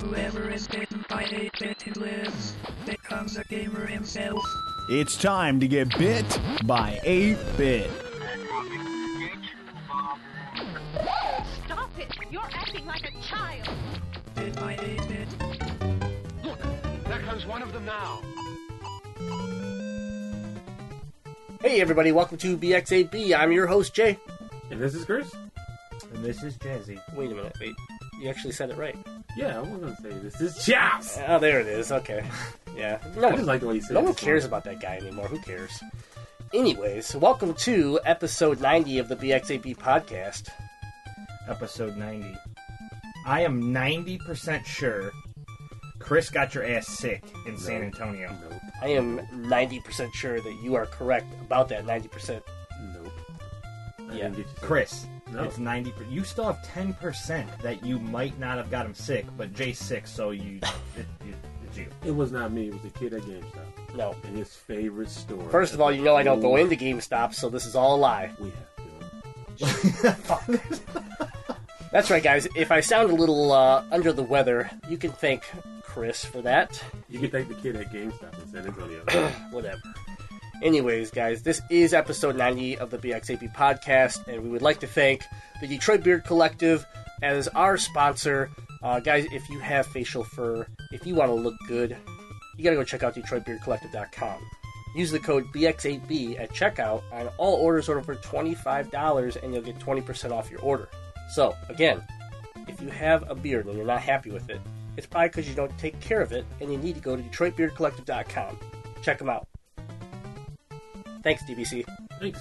Whoever is bitten by a bit and lives becomes a gamer himself. It's time to get bit by 8 bit. Stop it! You're acting like a child! Bit by a bit. Look, there comes one of them now. Hey everybody, welcome to BX8B. I'm your host Jay. And this is Chris? And this is Jazzy. Wait a minute, wait. You actually said it right. Yeah, I was gonna say this is Chaps! Oh, there it is. Okay. Yeah. No I one, just like the way you say no it. one cares about that guy anymore. Who cares? Anyways, welcome to episode 90 of the BX8B podcast. Episode 90. I am 90% sure Chris got your ass sick in San Antonio. Nope, I am 90% sure that you are correct about that 90%. nope. I Yeah. didn't get you. Chris, No. it's 90 You still have 10% that you might not have got him sick, but Jay's sick, so you. It, it, it's you. It was not me, it was the kid at GameStop. No. And his favorite store. First of all, you know I don't go into GameStop, so this is all a lie. We have to. Fuck That's right, guys. If I sound a little uh, under the weather, you can thank Chris for that. You can thank the kid at GameStop in San Antonio. whatever. Anyways, guys, this is episode 90 of the BX8B podcast, and we would like to thank the Detroit Beard Collective as our sponsor. Uh, guys, if you have facial fur, if you want to look good, you got to go check out DetroitBeardCollective.com. Use the code BX8B at checkout on all orders over $25, and you'll get 20% off your order. So, again, if you have a beard and you're not happy with it, it's probably because you don't take care of it, and you need to go to DetroitBeardCollective.com. Check them out. Thanks, DBC. Thanks.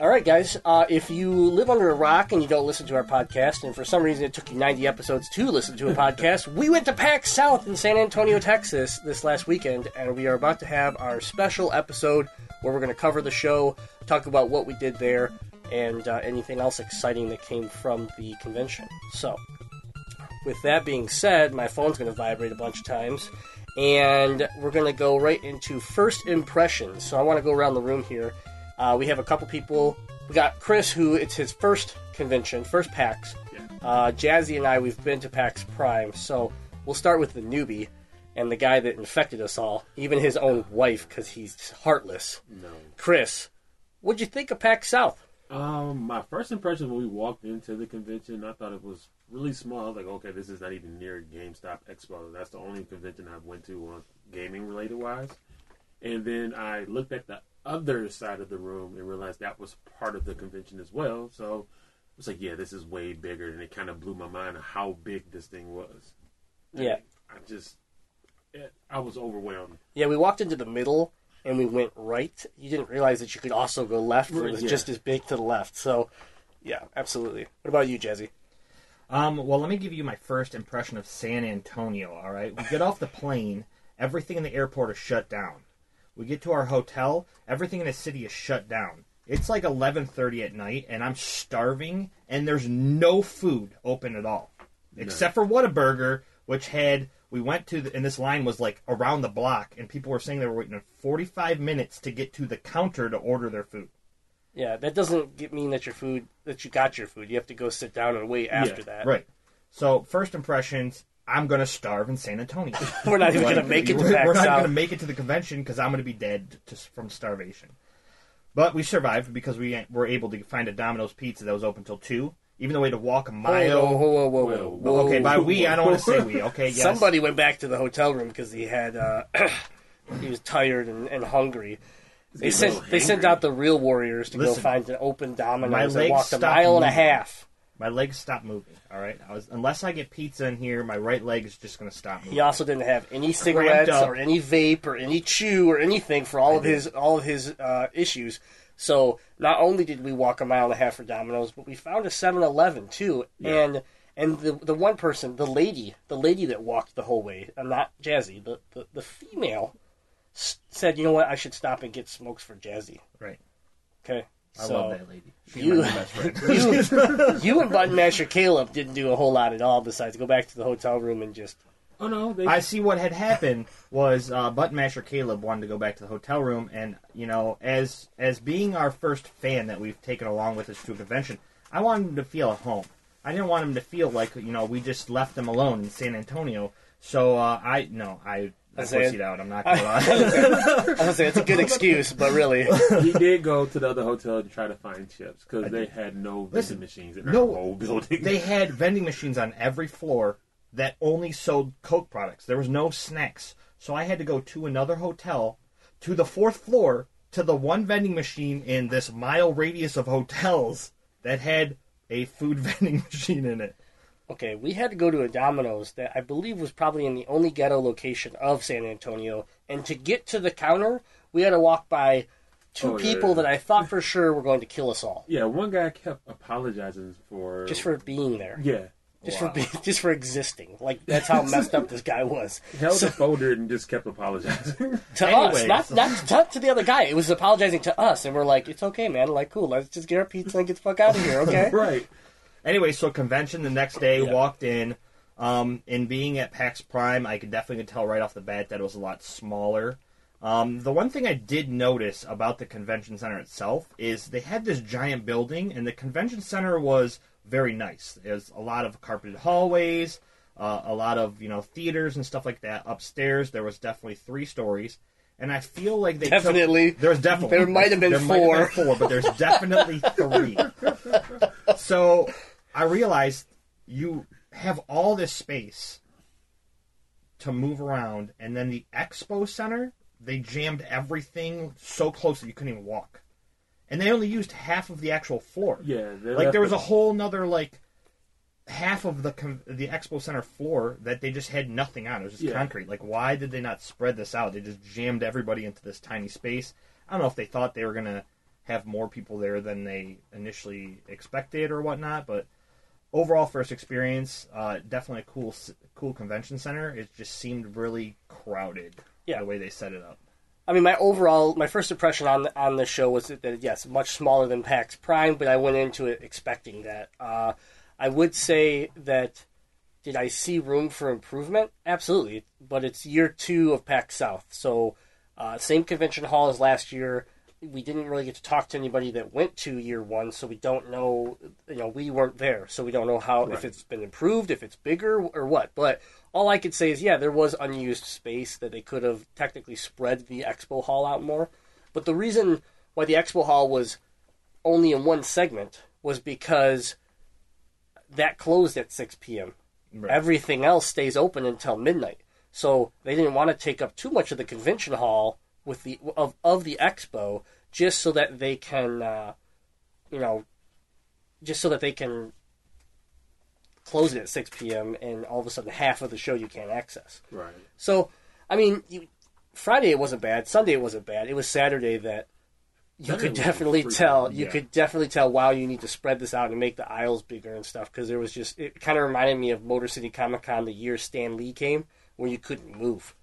All right, guys. Uh, if you live under a rock and you don't listen to our podcast, and for some reason it took you 90 episodes to listen to a podcast, we went to PAX South in San Antonio, Texas this last weekend, and we are about to have our special episode where we're going to cover the show, talk about what we did there, and uh, anything else exciting that came from the convention. So, with that being said, my phone's going to vibrate a bunch of times, and we're going to go right into first impressions. So I want to go around the room here. Uh, we have a couple people. We got Chris, who it's his first convention, first PAX. Yeah. Uh, Jazzy and I, we've been to PAX Prime, so we'll start with the newbie and the guy that infected us all, even his own wife, because he's heartless. No. Chris, what'd you think of PAX South? Um, my first impression when we walked into the convention, I thought it was really small. Like, okay, this is not even near GameStop Expo. That's the only convention I've went to on gaming related wise. And then I looked at the other side of the room and realized that was part of the convention as well. So I was like, yeah, this is way bigger, and it kind of blew my mind how big this thing was. Yeah. I just, I was overwhelmed. Yeah, we walked into the middle and we went right. You didn't realize that you could also go left. It was yeah. just as big to the left. So, yeah, absolutely. What about you, Jazzy? Um, well, let me give you my first impression of San Antonio, all right? We get off the plane, everything in the airport is shut down. We get to our hotel, everything in the city is shut down. It's like 11:30 at night and I'm starving and there's no food open at all. Except for Whataburger, which had we went to the, and this line was like around the block and people were saying they were waiting 45 minutes to get to the counter to order their food. Yeah, that doesn't get mean that your food that you got your food. You have to go sit down and wait after Yeah, that. Right. So, first impressions, I'm going to starve in San Antonio. We're not even Like, going to make it to we're, we're not South. to make it to the convention because I'm going to be dead just from starvation. But we survived because we were able to find a Domino's pizza that was open till two, even though we had to walk a mile. whoa, whoa, whoa, whoa, Whoa. whoa. Okay, by we, I don't want to say we. Okay, yes. Somebody went back to the hotel room because he had uh, he was tired and, and hungry. They sent they sent out the real warriors to go Listen, find an open my Domino's. They legs walked a stopped mile and a moving. half. My legs stopped moving. All right, I was unless I get pizza in here, my right leg is just going to stop moving. He also didn't have any cigarettes up. or any vape or any chew or anything for all of his all of his uh, issues. So not only did we walk a mile and a half for Domino's, but we found a 7-Eleven too. And and the the one person, the lady, the lady that walked the whole way, uh, not Jazzy, the the, the female, said, "You know what? I should stop and get smokes for Jazzy." Right. Okay. I So, love that lady. She's you- my best friend. You, you and Button Masher Caleb didn't do a whole lot at all besides go back to the hotel room and just Oh no, they I see what had happened was uh, Button Masher Caleb wanted to go back to the hotel room, and you know, as as being our first fan that we've taken along with us to a convention, I wanted him to feel at home. I didn't want him to feel like you know we just left him alone in San Antonio. So uh, I no, I, I That's it. pussied out. I'm not gonna lie. I was gonna say it's a good excuse, but really, he did go to the other hotel to try to find chips because they had no vending Listen, machines in their no- whole building. they had vending machines on every floor that only sold Coke products. There was no snacks. So I had to go to another hotel, to the fourth floor, to the one vending machine in this mile radius of hotels that had a food vending machine in it. Okay, we had to go to a Domino's that I believe was probably in the only ghetto location of San Antonio, and to get to the counter, we had to walk by two Oh, people yeah. that I thought for sure were going to kill us all yeah, one guy kept apologizing for just for being there, yeah. just for being, just for existing. Like that's how messed up this guy was. Held So- the folder and just kept apologizing. to Anyways. us, not not to the other guy. It was apologizing to us, and we're like, "It's okay, man. Like, cool. Let's just get our pizza and get the fuck out of here, okay?" right. Anyway, so convention the next day, Yeah. walked in. Um, and being at PAX Prime, I could definitely tell right off the bat that it was a lot smaller. Um, the one thing I did notice about the convention center itself is they had this giant building, and the convention center was very nice. There's a lot of carpeted hallways, uh, a lot of you know theaters and stuff like that. Upstairs, there was definitely three stories, and I feel like they took- Definitely. there's definitely There might have been there might have been four, but there's definitely three. So I realized you have all this space to move around, and then the expo center, they jammed everything so close that you couldn't even walk. And they only used half of the actual floor. Yeah, Like there was a whole nother like half of the the expo center floor that they just had nothing on. It was just Yeah. concrete. Like why did they not spread this out? They just jammed everybody into this tiny space. I don't know if they thought they were gonna have more people there than they initially expected or whatnot, but overall first experience, uh, definitely a cool cool convention center. It just seemed really crowded. Yeah. the way they set it up. I mean, my overall, my first impression on on the show was that, that yes, much smaller than PAX Prime, but I went into it expecting that. Uh, I would say that did I see room for improvement? Absolutely, but it's year two of PAX South, so uh, same convention hall as last year. We didn't really get to talk to anybody that went to year one, so we don't know. You know, we weren't there, so we don't know how if it's been improved, if it's bigger or what. But all I could say is, yeah, there was unused space that they could have technically spread the expo hall out more. But the reason why the expo hall was only in one segment was because that closed at 6 p.m. Right. Everything else stays open until midnight. So they didn't want to take up too much of the convention hall with the of of the expo, just so that they can, uh, you know, just so that they can close it at 6 p.m. and all of a sudden half of the show you can't access. right. So, I mean, you, Friday it wasn't bad. Sunday it wasn't bad. It was Saturday that you Saturday could definitely tell. bad, You could definitely tell. Wow, you need to spread this out and make the aisles bigger and stuff because there was just it kind of reminded me of Motor City Comic Con the year Stan Lee came, where you couldn't move,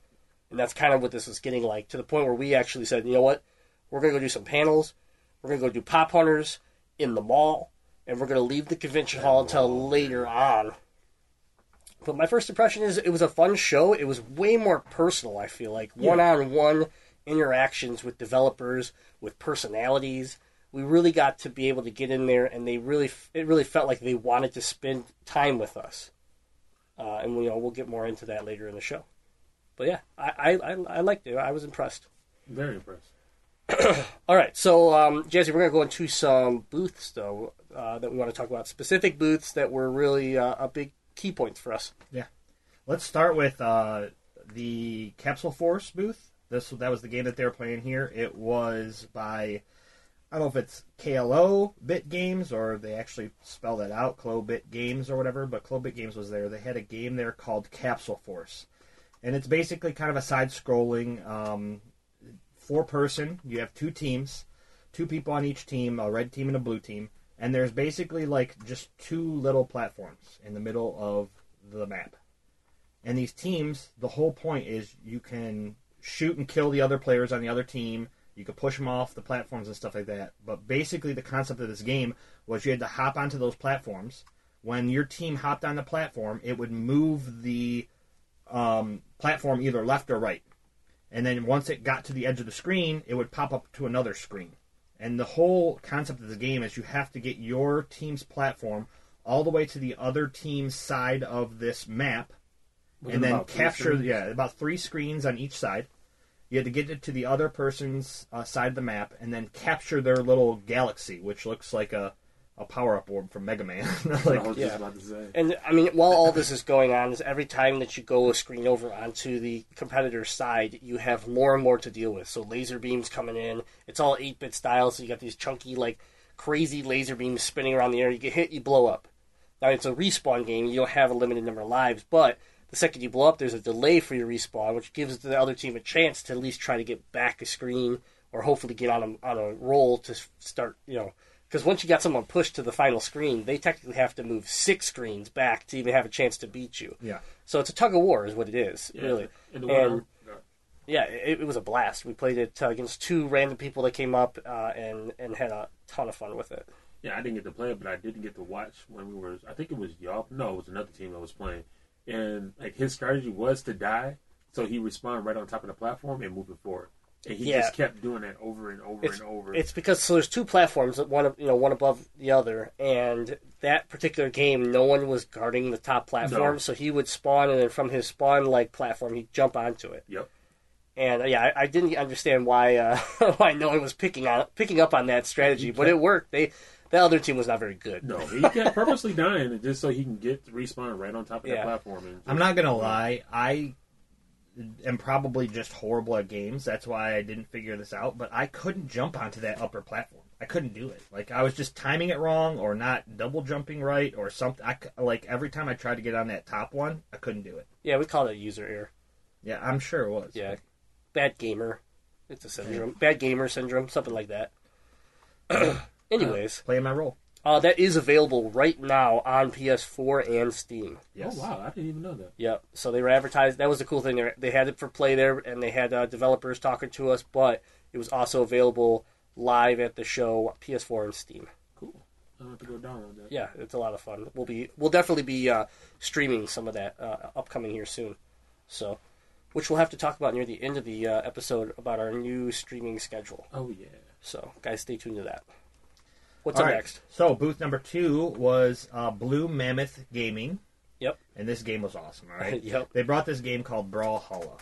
and that's kind of what this was getting like to the point where we actually said, you know what, we're gonna go do some panels, we're gonna go do pop hunters in the mall, and we're gonna leave the convention hall until later on. But my first impression is it was a fun show. It was way more personal, I feel like. One on one interactions with developers, with personalities. We really got to be able to get in there and they really it really felt like they wanted to spend time with us. Uh, and you know, we'll get more into that later in the show. But yeah, I, I, I, I liked it. I was impressed. Very impressed. All right, so um, Jazzy, we're going to go into some booths though uh, that we want to talk about. Specific booths that were really uh, a big key points for us. Yeah, let's start with uh, the Capsule Force booth. This that was the game that they were playing here. It was by I don't know if it's KLO Bit Games or they actually spell that out, Clo Bit Games or whatever. But Clo Bit Games was there. They had a game there called Capsule Force, and it's basically kind of a side-scrolling um, four-person. You have two teams, two people on each team, a red team and a blue team, and there's basically like just two little platforms in the middle of the map. And these teams, the whole point is you can shoot and kill the other players on the other team. You could push them off the platforms and stuff like that. But basically, the concept of this game was you had to hop onto those platforms. When your team hopped on the platform, it would move the um, platform either left or right. And then once it got to the edge of the screen, it would pop up to another screen. And the whole concept of the game is you have to get your team's platform all the way to the other team's side of this map, Was and then capture yeah about three screens on each side. You had to get it to the other person's uh, side of the map, and then capture their little galaxy, which looks like a, a power up orb from Mega Man. That's what I like, was Yeah. about to say. And I mean, while all this is going on, is every time that you go a screen over onto the competitor's side, you have more and more to deal with. So laser beams coming in. It's all eight bit style, so you got these chunky, like crazy laser beams spinning around the air. You get hit, you blow up. Now it's a respawn game. You don't have a limited number of lives, but the second you blow up, there's a delay for your respawn, which gives the other team a chance to at least try to get back a screen or hopefully get on a on a roll to start. You know, because once you got someone pushed to the final screen, they technically have to move six screens back to even have a chance to beat you. yeah. So it's a tug of war, is what it is, Yeah. really. And the And- one, Yeah, it, it was a blast. We played it uh, against two random people that came up uh, and and had a ton of fun with it. yeah, I didn't get to play it, but I didn't get to watch when we were. I think it was y'all. No, it was another team that was playing, and like his strategy was to die, so he respawned right on top of the platform and moving forward, and he Yeah. just kept doing that over and over It's, and over. it's because so there's two platforms, one you know one above the other, and that particular game, no one was guarding the top platform, No. so he would spawn, and then from his spawn like platform, he'd jump onto it. yep. And yeah, I, I didn't understand why uh, why no one was picking on picking up on that strategy, but it worked. They the other team was not very good. No, he kept purposely dying just so he can get respawn right on top of Yeah. that platform. And I'm not gonna lie, I am probably just horrible at games. That's why I didn't figure this out. But I couldn't jump onto that upper platform. I couldn't do it. Like I was just timing it wrong, or not double jumping right, or something. I like every time I tried to get on that top one, I couldn't do it. Yeah, we call it a user error. Yeah, I'm sure it was. Yeah, bad gamer. It's a syndrome. Bad gamer syndrome, something like that. Anyways, playing my role. Uh, that is available right now on PS4 and Steam. Yes. Oh wow, I didn't even know that. Yep. So they were advertised. That was the cool thing. They, they had it for play there, and they had uh, developers talking to us. But it was also available live at the show, PS4 and Steam. Cool. I'm gonna have to go download that. Yeah, it's a lot of fun. We'll be we'll definitely be uh, streaming some of that uh, upcoming here soon. So, which we'll have to talk about near the end of the uh, episode about our new streaming schedule. Oh yeah. So, guys, stay tuned to that. What's All up right. next? So booth number two was uh, Blue Mammoth Gaming. Yep. and this game was awesome. All right. Yep. They brought this game called Brawlhalla.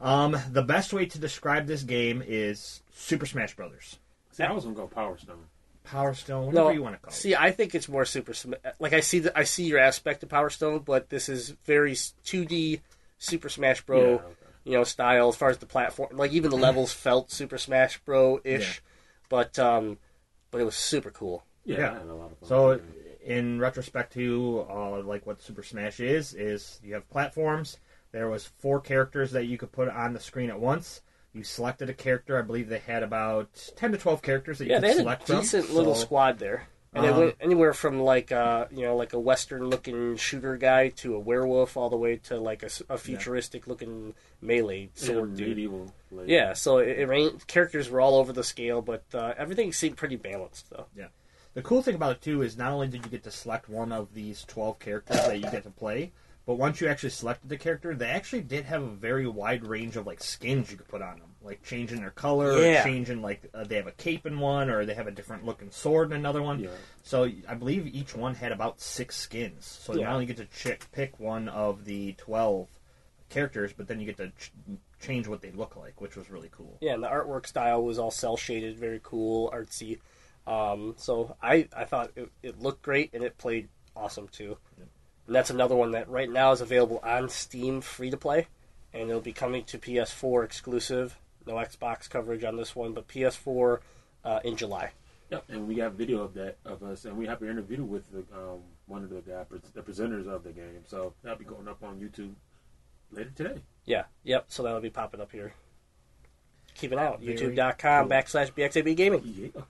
Um, the best way to describe this game is Super Smash Brothers. See, I was gonna go Power Stone. Power Stone, whatever No, you want to call it. see, I think it's more super. Sm- Like I see, the, I see your aspect of Power Stone, but this is very two D Super Smash Bro. Yeah, okay. You know, style as far as the platform. Like even the levels felt Super Smash Bro ish, but um, but it was super cool. Yeah, Yeah. I had a lot of fun. So, in retrospect to uh, like what Super Smash is, is you have platforms. There was four characters that you could put on the screen at once. You selected a character. I believe they had about ten to twelve characters that you Yeah, could they had a select from. decent little So- squad there, and it Um, went anywhere from like uh you know like a Western looking shooter guy to a werewolf, all the way to like a futuristic looking melee sword Yeah, dude. medieval. like- Yeah, so it, it ran- characters were all over the scale, but uh, everything seemed pretty balanced though. Yeah. The cool thing about it too is not only did you get to select one of these twelve characters that you get to play, but once you actually selected the character, they actually did have a very wide range of like skins you could put on them, like changing their color, Yeah. or changing like uh, they have a cape in one, or they have a different looking sword in another one. Yeah. So I believe each one had about six skins. So you Yeah. not only get to ch- pick one of the twelve characters, but then you get to ch- change what they look like, which was really cool. Yeah, and the artwork style was all cell shaded, very cool, artsy. Um, so I I thought it, it looked great and it played awesome too. And that's another one that right now is available on Steam, free to play, and it'll be coming to PS4 exclusive. No Xbox coverage on this one, but PS4 uh, in July. Yep, and we got video of that of us, and we have an interview with the, um, one of the guy, the presenters of the game. So that'll be going up on YouTube later today. Yeah, yep. So that'll be popping up here. Keep it out. YouTube.com cool. backslash BX8B Gaming. Yeah.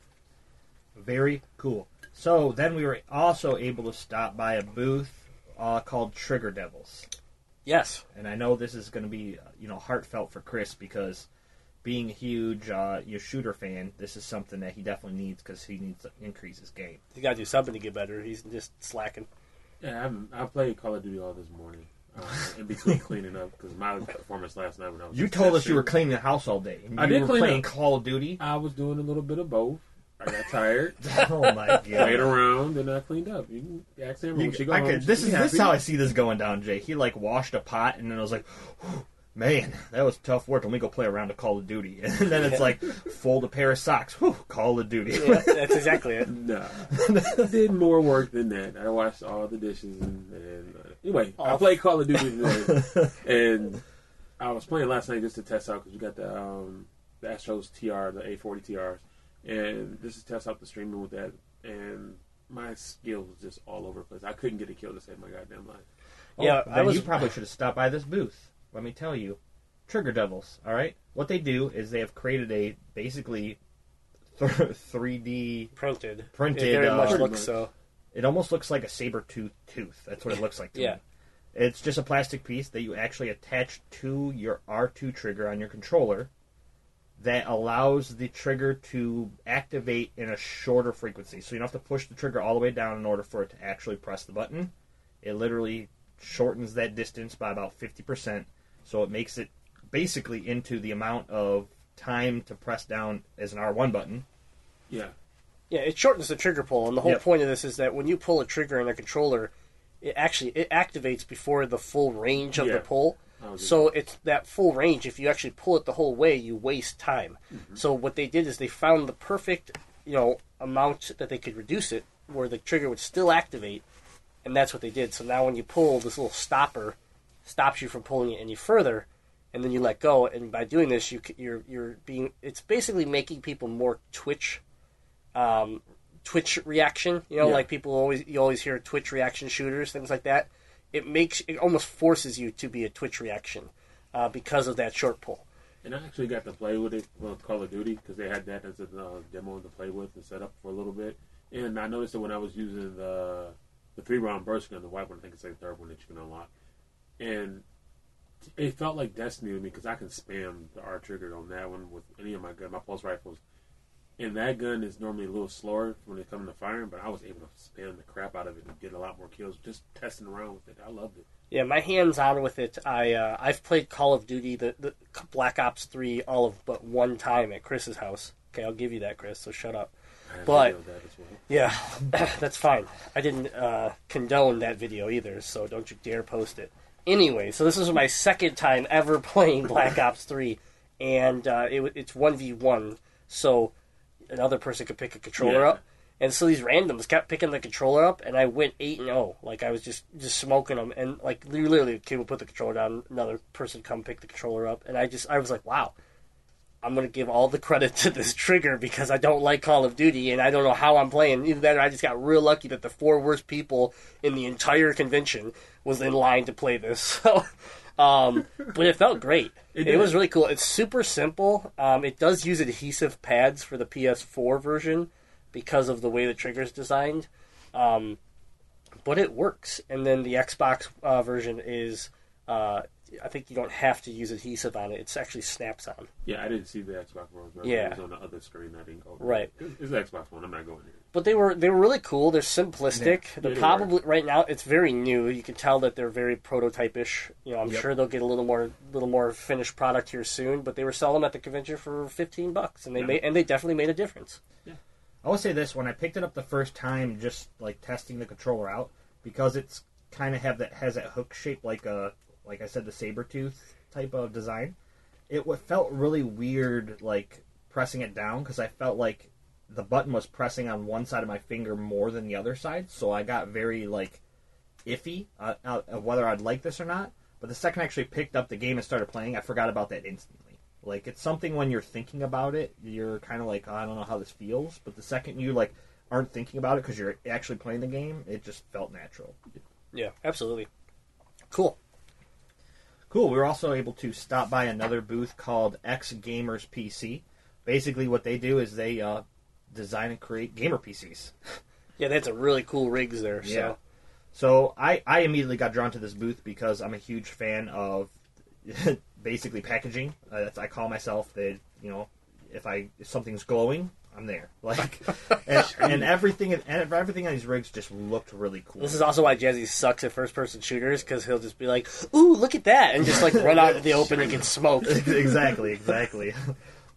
Very cool. So then we were also able to stop by a booth uh, called Trigger Devils, Yes. and I know this is going to be uh, you know heartfelt for Chris because being a huge uh, you know, shooter fan, this is something that he definitely needs because he needs to increase his game. He's got to do something to get better. He's just slacking. Yeah, I, haven't, I played Call of Duty all this morning uh, in between cleaning up because my performance last night when I was You told us you were cleaning the house all day. And I you did were clean playing up. Call of Duty. I was doing a little bit of both. I got tired, oh my god! played around, and I cleaned up. You can ask Amber You- when she go I home. could, this is be this is how I see this going down, Jay. He like washed a pot, and then I was like, "Whew, "Man, that was tough work." Let me go play around to Call of Duty, and then it's like, fold a pair of socks. Whew, Call of Duty. Yeah, that's exactly it. Nah, I did more work than that. I washed all the dishes and, and uh, anyway, I Oh. played Call of Duty today, and I was playing last night just to test out because we got the um, the Astros TR, the A40 TRs, and this is test out the streaming with that, and my skill was just all over the place. I couldn't get a kill to save my goddamn life. Yeah, Oh, I was- You probably should have stopped by this booth. Let me tell you, Trigger Devils. All right, what they do is they have created a basically three D. Printed. Printed, It very uh, much looks so. It almost looks like a saber tooth tooth. That's what it looks like. To Yeah. me. It's just a plastic piece that you actually attach to your R2 trigger on your controller that allows the trigger to activate in a shorter frequency. So you don't have to push the trigger all the way down in order for it to actually press the button. It literally shortens that distance by about 50%. So it makes it basically into the amount of time to press down as an R1 button. Yeah, Yeah, it shortens the trigger pull, and the whole Yep. point of this is that when you pull a trigger in a controller, it actually it activates before the full range of Yeah. the pull. Oh, so it's that full range. If you actually pull it the whole way, you waste time. Mm-hmm. So what they did is they found the perfect, you know, amount that they could reduce it, where the trigger would still activate, and that's what they did. So now when you pull, this little stopper stops you from pulling it any further, and then you let go. And by doing this, you you're you're being it's basically making people more twitch um, Twitch reaction. You know, Yeah. like people always you always hear Twitch reaction shooters, things like that. It makes it almost forces you to be a Twitch reaction uh, because of that short pull. and I actually got to play with it with Call of Duty because they had that as a uh, demo to play with and set up for a little bit. And I noticed that when I was using the the three round burst gun, the white one, I think it's like the third one that you can unlock, and it felt like Destiny to me because I can spam the R trigger on that one with any of my gun, my pulse rifles. And that gun is normally a little slower when it comes to firing, but I was able to spam the crap out of it and get a lot more kills just testing around with it. I loved it. Yeah, my hands on with it. I uh, I've played Call of Duty, the, the Black Ops three, all of but one time at Chris's house. Okay, I'll give you that, Chris. So shut up. I But- that as well. Yeah, that's fine. I didn't uh, condone that video either, so don't you dare post it. Anyway, so this is my second time ever playing Black Ops 3, and uh, it, it's 1v1, so another person could pick a controller Yeah. up. And so these randoms kept picking the controller up, and I went 8 and 0. Like, I was just, just smoking them, and, like, literally, the would put the controller down, another person come pick the controller up, and I just, I was like, wow. I'm gonna give all the credit to this trigger because I don't like Call of Duty and I don't know how I'm playing. Either that or I just got real lucky that the four worst people in the entire convention was in line to play this. So, um, but it felt great. It It, was really cool. It's super simple. Um, it does use adhesive pads for the PS4 version because of the way the trigger's designed. Um, but it works. And then the Xbox uh, version is, uh, I think you don't have to use adhesive on it. It's actually snaps on. Yeah, I didn't see the Xbox One. but Yeah. It was on the other screen. I didn't go. Right. It's it's the Xbox One. I'm not going there. But they were they were really cool. They're simplistic. they're Yeah, they probably right now it's very new. You can tell that they're very prototype-ish. You know, I'm Yep. sure they'll get a little more little more finished product here soon. But they were selling them at the convention for 15 bucks, and they Yeah. made and they definitely made a difference. I will say this: when I picked it up the first time, just like testing the controller out, because it's kind of have that has that hook shape, like a like I said, the saber tooth type of design. It wa- felt really weird, like pressing it down, because I felt like the button was pressing on one side of my finger more than the other side, so I got very like iffy uh, uh, of whether I'd like this or not. But the second I actually picked up the game and started playing, I forgot about that instantly. Like it's something when you're thinking about it, you're kind of like, oh, I don't know how this feels. But the second you like aren't thinking about it because you're actually playing the game, it just felt natural. Yeah, absolutely. Cool. Cool. We were also able to stop by another booth called X Gamers PC. Basically, what they do is they uh, design and create gamer PCs. Yeah, that's a really cool rigs there. So. Yeah. So I, I immediately got drawn to this booth because I'm a huge fan of basically packaging. Uh, that's, I call myself the you know if I if something's glowing, I'm there. Like and, and everything and everything on these rigs just looked really cool. This is also why Jazzy sucks at first-person shooters because he'll just be like, "Ooh, look at that," and just like run out into the open and get smoked. exactly, exactly.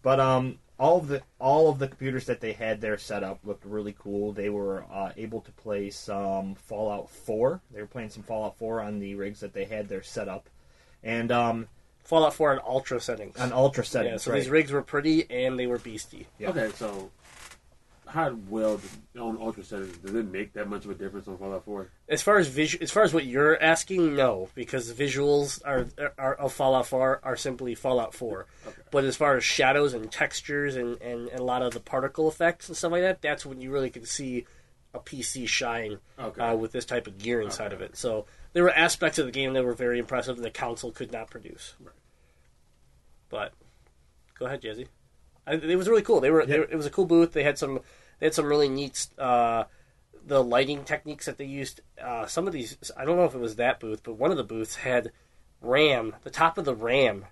But um, all of the all of the computers that they had there set up looked really cool. They were uh, able to play some Fallout 4. They were playing some Fallout 4 on the rigs that they had there set up, and um, Fallout 4 on ultra settings. on ultra yeah, so right. these rigs were pretty and they were beasty. Yeah. Okay, so how well does- on ultra settings does it make that much of a difference on Fallout 4? As far as visu- as far as what you're asking, no, because the visuals are, are of Fallout 4 are simply Fallout 4. But as far as shadows and textures and, and, and a lot of the particle effects and stuff like that, that's when you really can see a PC shine Okay. uh, with this type of gear inside Okay. of it. So there were aspects of the game that were very impressive and the console could not produce. Right. But go ahead, Jazzy. I, it was really cool. They were, they were it was a cool booth. They had some they had some really neat uh, the lighting techniques that they used. Uh, some of these I don't know if it was that booth, but one of the booths had RAM. The top of the RAM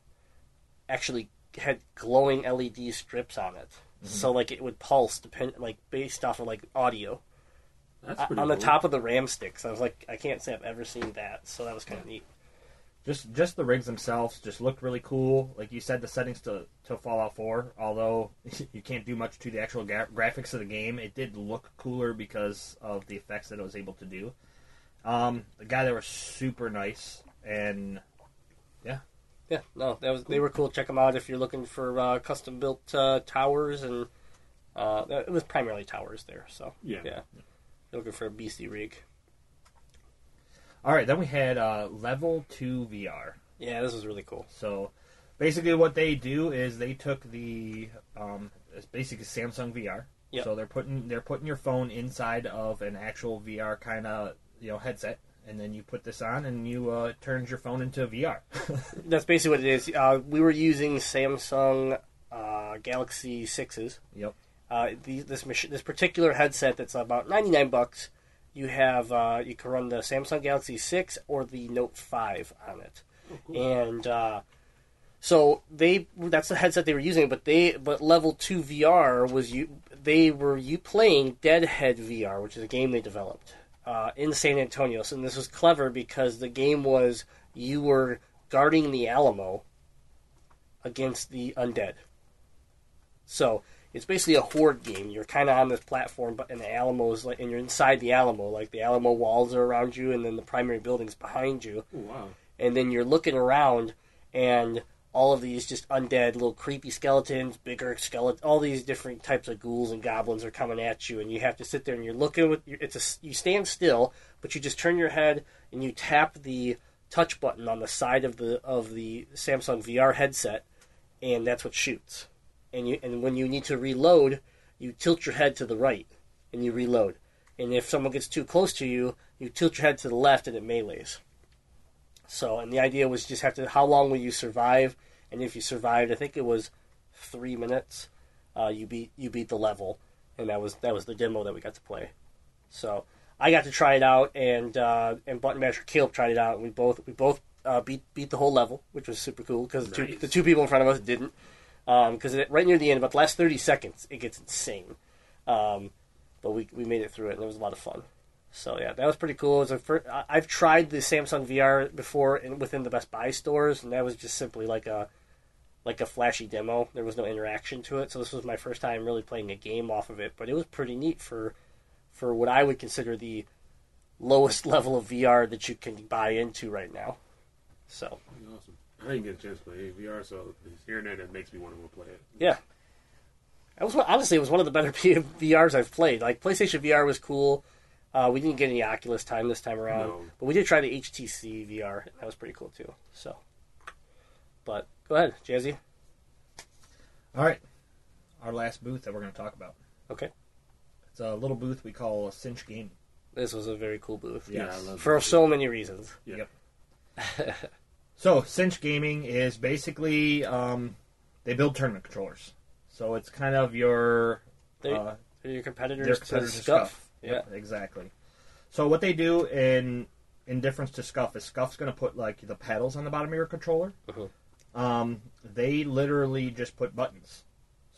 actually had glowing LED strips on it, so like it would pulse depend like based off of like audio On the top of the RAM sticks. I was like, I can't say I've ever seen that, so that was kind of neat. just just the rigs themselves just looked really cool. Like you said, the settings to, to Fallout 4, although you can't do much to the actual gra- graphics of the game, it did look cooler because of the effects that it was able to do. Um, the guy there was super nice, and Yeah, yeah, no, that was they were cool. Check them out if you're looking for uh, custom built uh, towers and uh, it was primarily towers there. So Yeah. yeah, You're looking for a beastie rig. all right, then we had uh, Level Two VR. Yeah, this was really cool. So basically, what they do is they took the um, it's basically Samsung VR. Yep. So they're putting they're putting your phone inside of an actual VR kind of you know headset, and then you put this on, and you uh, turns your phone into a VR. That's basically what it is. Uh, we were using Samsung uh, Galaxy sixes. yep. Uh, the, this mach- this particular headset that's about ninety nine bucks. You have uh, you can run the Samsung Galaxy Six or the Note Five on it, and uh, so they that's the headset they were using. But they but Level Two VR was you they were you playing Deadhead VR, which is a game they developed uh, in San Antonio. So and this was clever because the game was you were guarding the Alamo against the undead. So it's basically a horde game. You're kind of on this platform, but and the Alamo is like, and you're inside the Alamo. Like the Alamo walls are around you, and then the primary building's behind you. Oh, wow. And then you're looking around, and all of these just undead, little creepy skeletons, bigger skeletons, all these different types of ghouls and goblins are coming at you, and you have to sit there and you're looking with. It's a you stand still, but you just turn your head and you tap the touch button on the side of the of the Samsung VR headset, and that's what shoots and you and when you need to reload, you tilt your head to the right and you reload. And if someone gets too close to you, you tilt your head to the left and it melees. So, and the idea was just have to how long will you survive? And if you survived, I think it was three minutes, uh, you beat you beat the level, and that was that was the demo that we got to play. So I got to try it out, and uh, and Button Masher Caleb tried it out, and we both we both uh, beat beat the whole level, which was super cool because the, Nice. the two people in front of us didn't because it right near the end, about the last thirty seconds, it gets insane. Um, but we we made it through it, and it was a lot of fun. So yeah, that was pretty cool. Was a fir- I- I've tried the Samsung VR before in, within the Best Buy stores, and that was just simply like a like a flashy demo. There was no interaction to it, so this was my first time really playing a game off of it. But it was pretty neat for for what I would consider the lowest level of VR that you can buy into right now. So awesome. I didn't get a chance to play VR, so it's hearing that it makes me want to go play it. Yeah. That was honestly it was one of the better VRs I've played. Like PlayStation VR was cool. Uh, we didn't get any Oculus time this time around, No. but we did try the HTC VR. That was pretty cool too. So, but go ahead, Jazzy. All right, our last booth that we're going to talk about. Okay, It's a little booth we call Cinch Gaming. this was a very cool booth. Yeah, Yes. I love For that. so many reasons. Yeah. Yep. So Cinch Gaming is basically um, they build tournament controllers. So it's kind of your They, uh, your competitors, their competitors to to scuff. Yeah. Yep, exactly. So what they do in in difference to Scuff is Scuff's going to put like the pedals on the bottom of your controller. Mhm. Um, they literally just put buttons.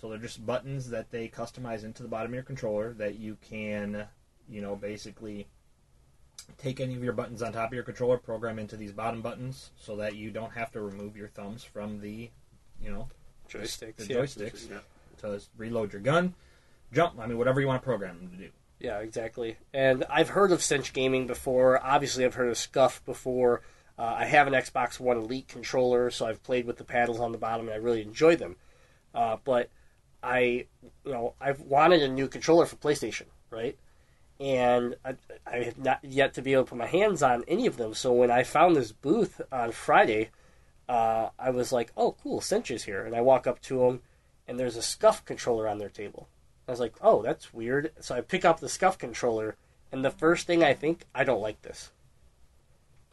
So they're just buttons that they customize into the bottom of your controller that you can, you know, basically take any of your buttons on top of your controller, program into these bottom buttons, so that you don't have to remove your thumbs from the, you know, Joysticks. the yeah. joysticks. Yeah. to reload your gun, jump. I mean, whatever you want to program them to do. Yeah, exactly. And I've heard of Cinch Gaming before. Obviously, I've heard of Scuff before. Uh, I have an Xbox One Elite controller, so I've played with the paddles on the bottom, and I really enjoy them. Uh, but I, you know, I've wanted a new controller for PlayStation, right? And I, I have not yet to be able to put my hands on any of them. So when I found this booth on Friday, uh, I was like, "Oh, cool, Cinch is here!" And I walk up to them, and there's a Scuff controller on their table. I was like, "Oh, that's weird." So I pick up the Scuff controller, and the first thing I think, I don't like this.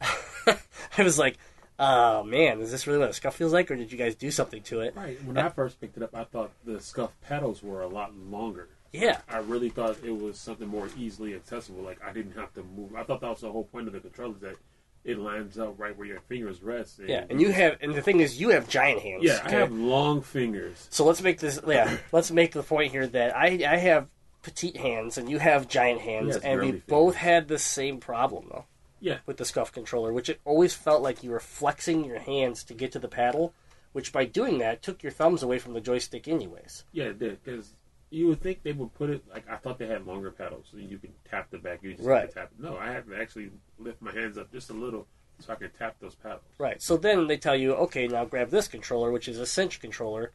I was like, "Oh man, is this really what a Scuff feels like, or did you guys do something to it?" Right. When I first picked it up, I thought the scuff pedals were a lot longer. Yeah, I really thought it was something more easily accessible. Like I didn't have to move. I thought that was the whole point of the controller is that it lines up right where your fingers rest. yeah. And you have, and the thing is, you have giant hands. yeah, I have long fingers. So let's make this. Yeah, let's make the point here that I I have petite hands and you have giant hands, and we girly both had the same problem though Yeah, with the Scuff controller, which it always felt like you were flexing your hands to get to the paddle, which by doing that took your thumbs away from the joystick anyways. yeah, it did because you would think they would put it like I thought they had longer pedals, so you can tap the back. You just Right. tap. No, I have to actually lift my hands up just a little so I can tap those pedals. Right. So then they tell you, okay, now grab this controller, which is a cinch controller,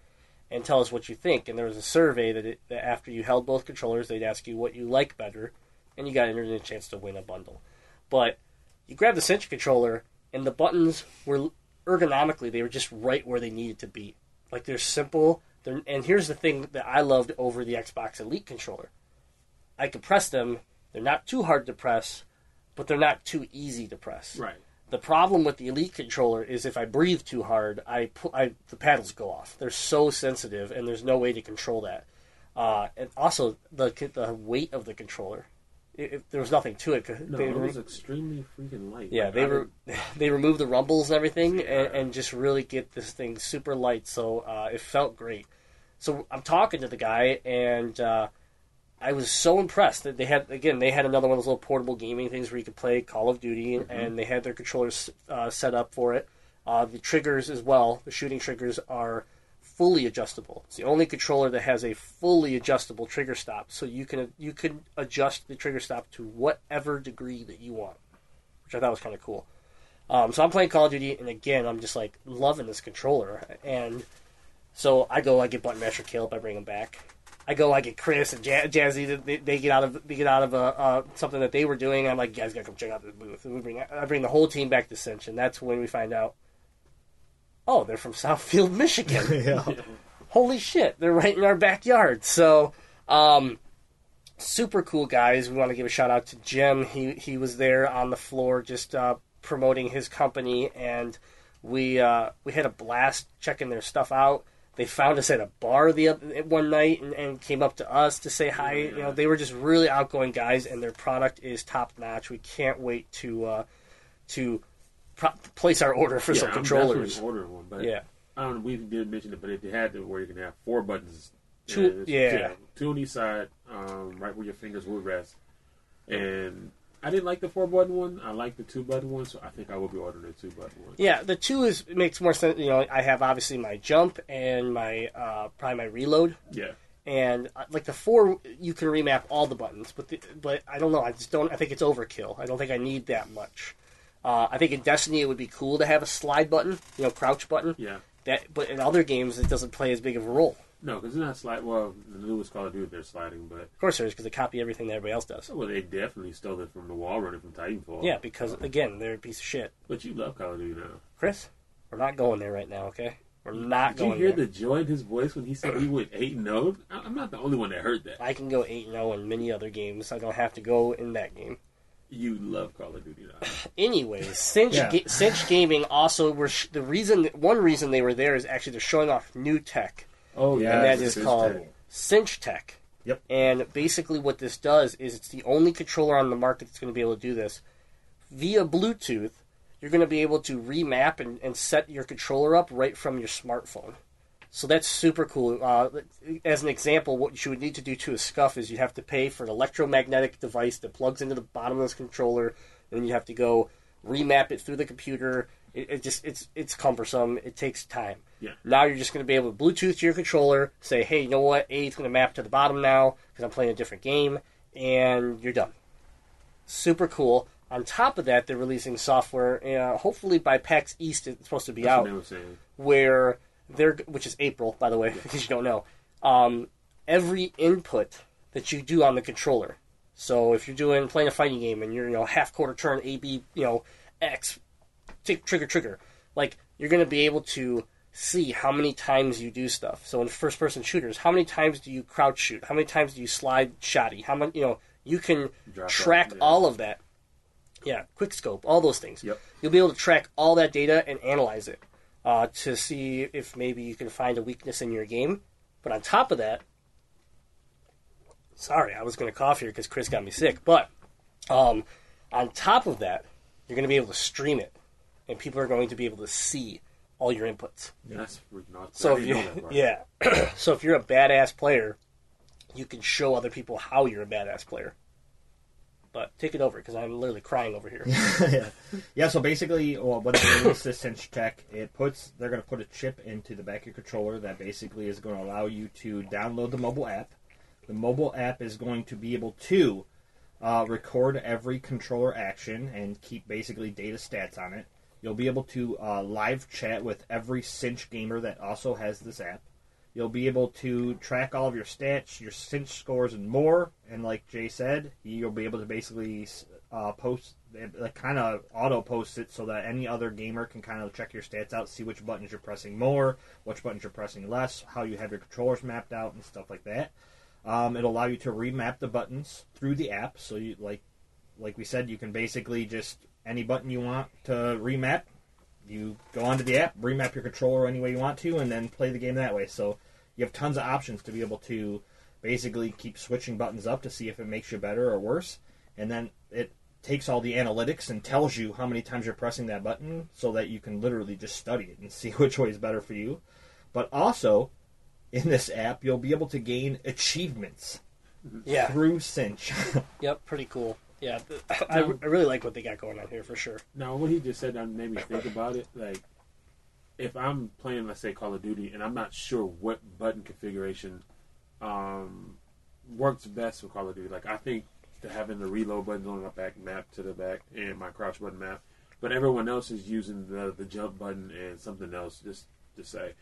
and tell us what you think. And there was a survey that, it, that after you held both controllers, they'd ask you what you like better, and you got entered in a chance to win a bundle. But you grab the cinch controller, and the buttons were ergonomically they were just right where they needed to be. Like they're simple. They're, and here's the thing that I loved over the Xbox Elite controller. I could press them. They're not too hard to press, but they're not too easy to press. Right. The problem with the Elite controller is if I breathe too hard, I, pu- I the paddles go off. They're so sensitive, and there's no way to control that. Uh, and also the the weight of the controller. It, it- there was nothing to it. No, they it was extremely freaking light. yeah, Like, they were they removed the rumbles and everything, Yeah. and, and just really get this thing super light. So uh, it felt great. So I'm talking to the guy, and uh, I was so impressed that they had again they had another one of those little portable gaming things where you could play Call of Duty, Mm-hmm. and they had their controllers uh, set up for it. Uh, the triggers as well, the shooting triggers are fully adjustable. It's the only controller that has a fully adjustable trigger stop, so you can you can adjust the trigger stop to whatever degree that you want, which I thought was kind of cool. Um, so I'm playing Call of Duty, and again, I'm just like loving this controller. And so I go, I get Button Masher Caleb, I bring him back. I go, I get Chris and Ja- Jazzy. They, they get out of they get out of uh, uh, something that they were doing. I'm like, you guys gotta come check out this booth. And we bring I bring the whole team back to Cinch, and that's when we find out. Oh, they're from Southfield, Michigan. yeah. Holy shit, they're right in our backyard. So, um, super cool guys. We want to give a shout out to Jim. He he was there on the floor just uh, promoting his company, and we uh, we had a blast checking their stuff out. They found us at a bar the oth- one night and, and came up to us to say hi. You know, they were just really outgoing guys, and their product is top notch. We can't wait to uh, to pro- place our order for yeah, some I'm controllers. definitely ordering one, but Yeah. I don't know. We did mention it, but if you had to where you can have four buttons. Two- it's- yeah. two on each side, um, right where your fingers would rest. And I didn't like the four button one. I like the two button one, so I think I will be ordering the two button one. Yeah, the two is makes more sense. You know, I have obviously my jump and my uh, probably my reload, Yeah, and uh, like the four, you can remap all the buttons. But the, but I don't know. I just don't. I think it's overkill. I don't think I need that much. Uh, I think in Destiny it would be cool to have a slide button, you know, crouch button. yeah. That, but in other games it doesn't play as big of a role. No, because it's not slide. Well, the newest Call of Duty, they're sliding, but Of course, there is because they copy everything that everybody else does. well, they definitely stole it from the wall running from Titanfall. Yeah, because again, they're a piece of shit. but you love Call of Duty now. Chris, we're not going there right now. Okay, we're not Did you going hear there. the joy in his voice when he said he went eight and zero? I- I'm not the only one that heard that. I can go eight and zero in many other games. I don't have to go in that game. You love Call of Duty now. Anyways, Cinch, Yeah. Ga- Cinch Gaming also were sh- the reason. One reason they were there is actually they're showing off new tech, Oh Yeah, and that this is is called cool. Cinch Tech. Yep. And basically, what this does is it's the only controller on the market that's going to be able to do this via Bluetooth. You're going to be able to remap and, and set your controller up right from your smartphone. So that's super cool. Uh, as an example, what you would need to do to a scuff is you have to pay for an electromagnetic device that plugs into the bottom of this controller, and then you have to go remap it through the computer, It, it just it's it's cumbersome. It takes time. Yeah. Now you're just going to be able to Bluetooth to your controller, say, hey, you know what, A is going to map to the bottom now because I'm playing a different game, and you're done. Super cool. On top of that, they're releasing software. Uh, hopefully by PAX East, it's supposed to be That's out what they were saying. where they're which is April, by the way, because you don't know. Um, every input that you do on the controller. So if you're doing playing a fighting game and you're you know half quarter turn A B you know X, tick, trigger trigger, like you're going to be able to see how many times you do stuff. So in first person shooters, how many times do you crouch shoot? How many times do you slide shotty? How many you know you can Drop track that, yeah. all of that. Yeah, quick scope, all those things. Yep. You'll be able to track all that data and analyze it uh, to see if maybe you can find a weakness in your game. But on top of that, sorry, I was going to cough here because Chris got me sick. But um, on top of that, you're going to be able to stream it, and people are going to be able to see all your inputs. That's awesome. So if you, yeah, so if you're a badass player, you can show other people how you're a badass player. But take it over because I'm literally crying over here. yeah. yeah, so basically, well, when they release this cinch tech, it puts they're going to put a chip into the back of your controller that basically is going to allow you to download the mobile app. The mobile app is going to be able to uh, record every controller action and keep basically data stats on it. You'll be able to uh, live chat with every cinch gamer that also has this app. You'll be able to track all of your stats, your cinch scores, and more. And like Jay said, you'll be able to basically uh, post, like kind of auto post it so that any other gamer can kind of check your stats out, see which buttons you're pressing more, which buttons you're pressing less, how you have your controllers mapped out, and stuff like that. Um, it'll allow you to remap the buttons through the app. So you like, like we said, you can basically just any button you want to remap, you go onto the app, remap your controller any way you want to, and then play the game that way. So you have tons of options to be able to basically keep switching buttons up to see if it makes you better or worse. And then it takes all the analytics and tells you how many times you're pressing that button so that you can literally just study it and see which way is better for you. But also, in this app, you'll be able to gain achievements Yeah. through Cinch. Yep. Pretty cool. Yeah. th- I, I really like what they got going on here for sure. Now, what he just said that made me think about it. Like, if I'm playing, let's say, Call of Duty, and I'm not sure what button configuration um, works best for Call of Duty, like I think to having the reload buttons on my back map to the back and my crouch button map, but everyone else is using the the jump button and something else. Just to say,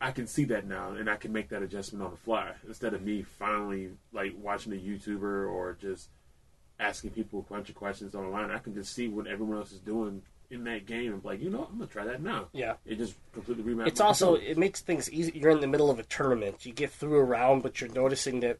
I can see that now, and I can make that adjustment on the fly instead of me finally like watching a YouTuber or just asking people a bunch of questions online. I can just see what everyone else is doing in that game and be like, you know, I'm gonna try that now. Yeah. It just completely remaps. It's also it makes things easy. You're in the middle of a tournament. You get through a round, but you're noticing that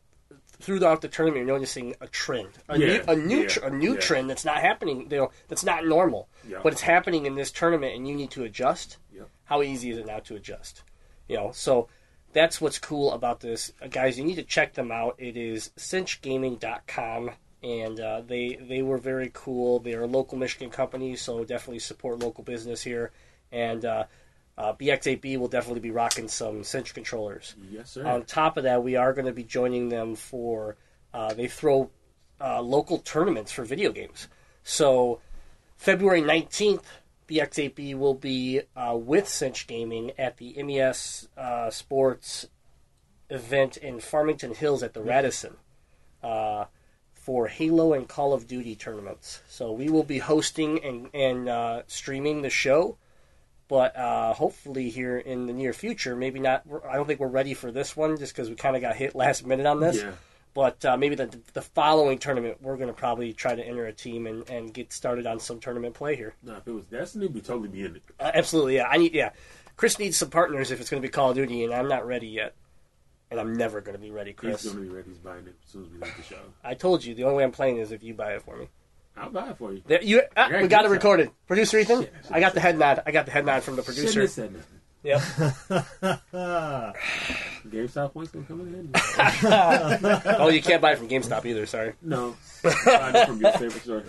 throughout the tournament, you're noticing a trend, a Yeah, new a new yeah, tr- a new yeah. trend that's not happening. You know, that's not normal, Yeah. but it's happening in this tournament, and you need to adjust. How easy is it now to adjust? You know, so that's what's cool about this, Uh, guys. You need to check them out. It is cinchgaming.com. And uh, they they were very cool. They are a local Michigan company, so definitely support local business here. And uh, uh, BX8B will definitely be rocking some Cinch controllers. yes, sir. On top of that, we are going to be joining them for uh, they throw uh, local tournaments for video games. So February nineteenth, BX8B will be uh, with Cinch Gaming at the MES uh, Sports event in Farmington Hills at the Radisson. For Halo and Call of Duty tournaments. So we will be hosting and, and uh, streaming the show, but uh, hopefully here in the near future, maybe not. I don't think we're ready for this one just because we kind of got hit last minute on this. Yeah. But uh, maybe the the following tournament, we're going to probably try to enter a team and, and get started on some tournament play here. no, if it was Destiny, we'd totally be in it. Uh, absolutely, yeah. I need yeah. Chris needs some partners if it's going to be Call of Duty, and I'm not ready yet. And I'm never going to be ready, Chris. He's going to be ready. He's buying it as soon as we leave the show. I told you the only way I'm playing is if you buy it for me. I'll buy it for you. There, you, ah, we got it recorded. Producer Ethan, Shit, I I got the head nod. I got the head nod from the Shouldn't producer. have said nothing. Yep. GameStop points to come in handy. oh, you can't buy it from GameStop either. Sorry. no, buy it from your favorite store.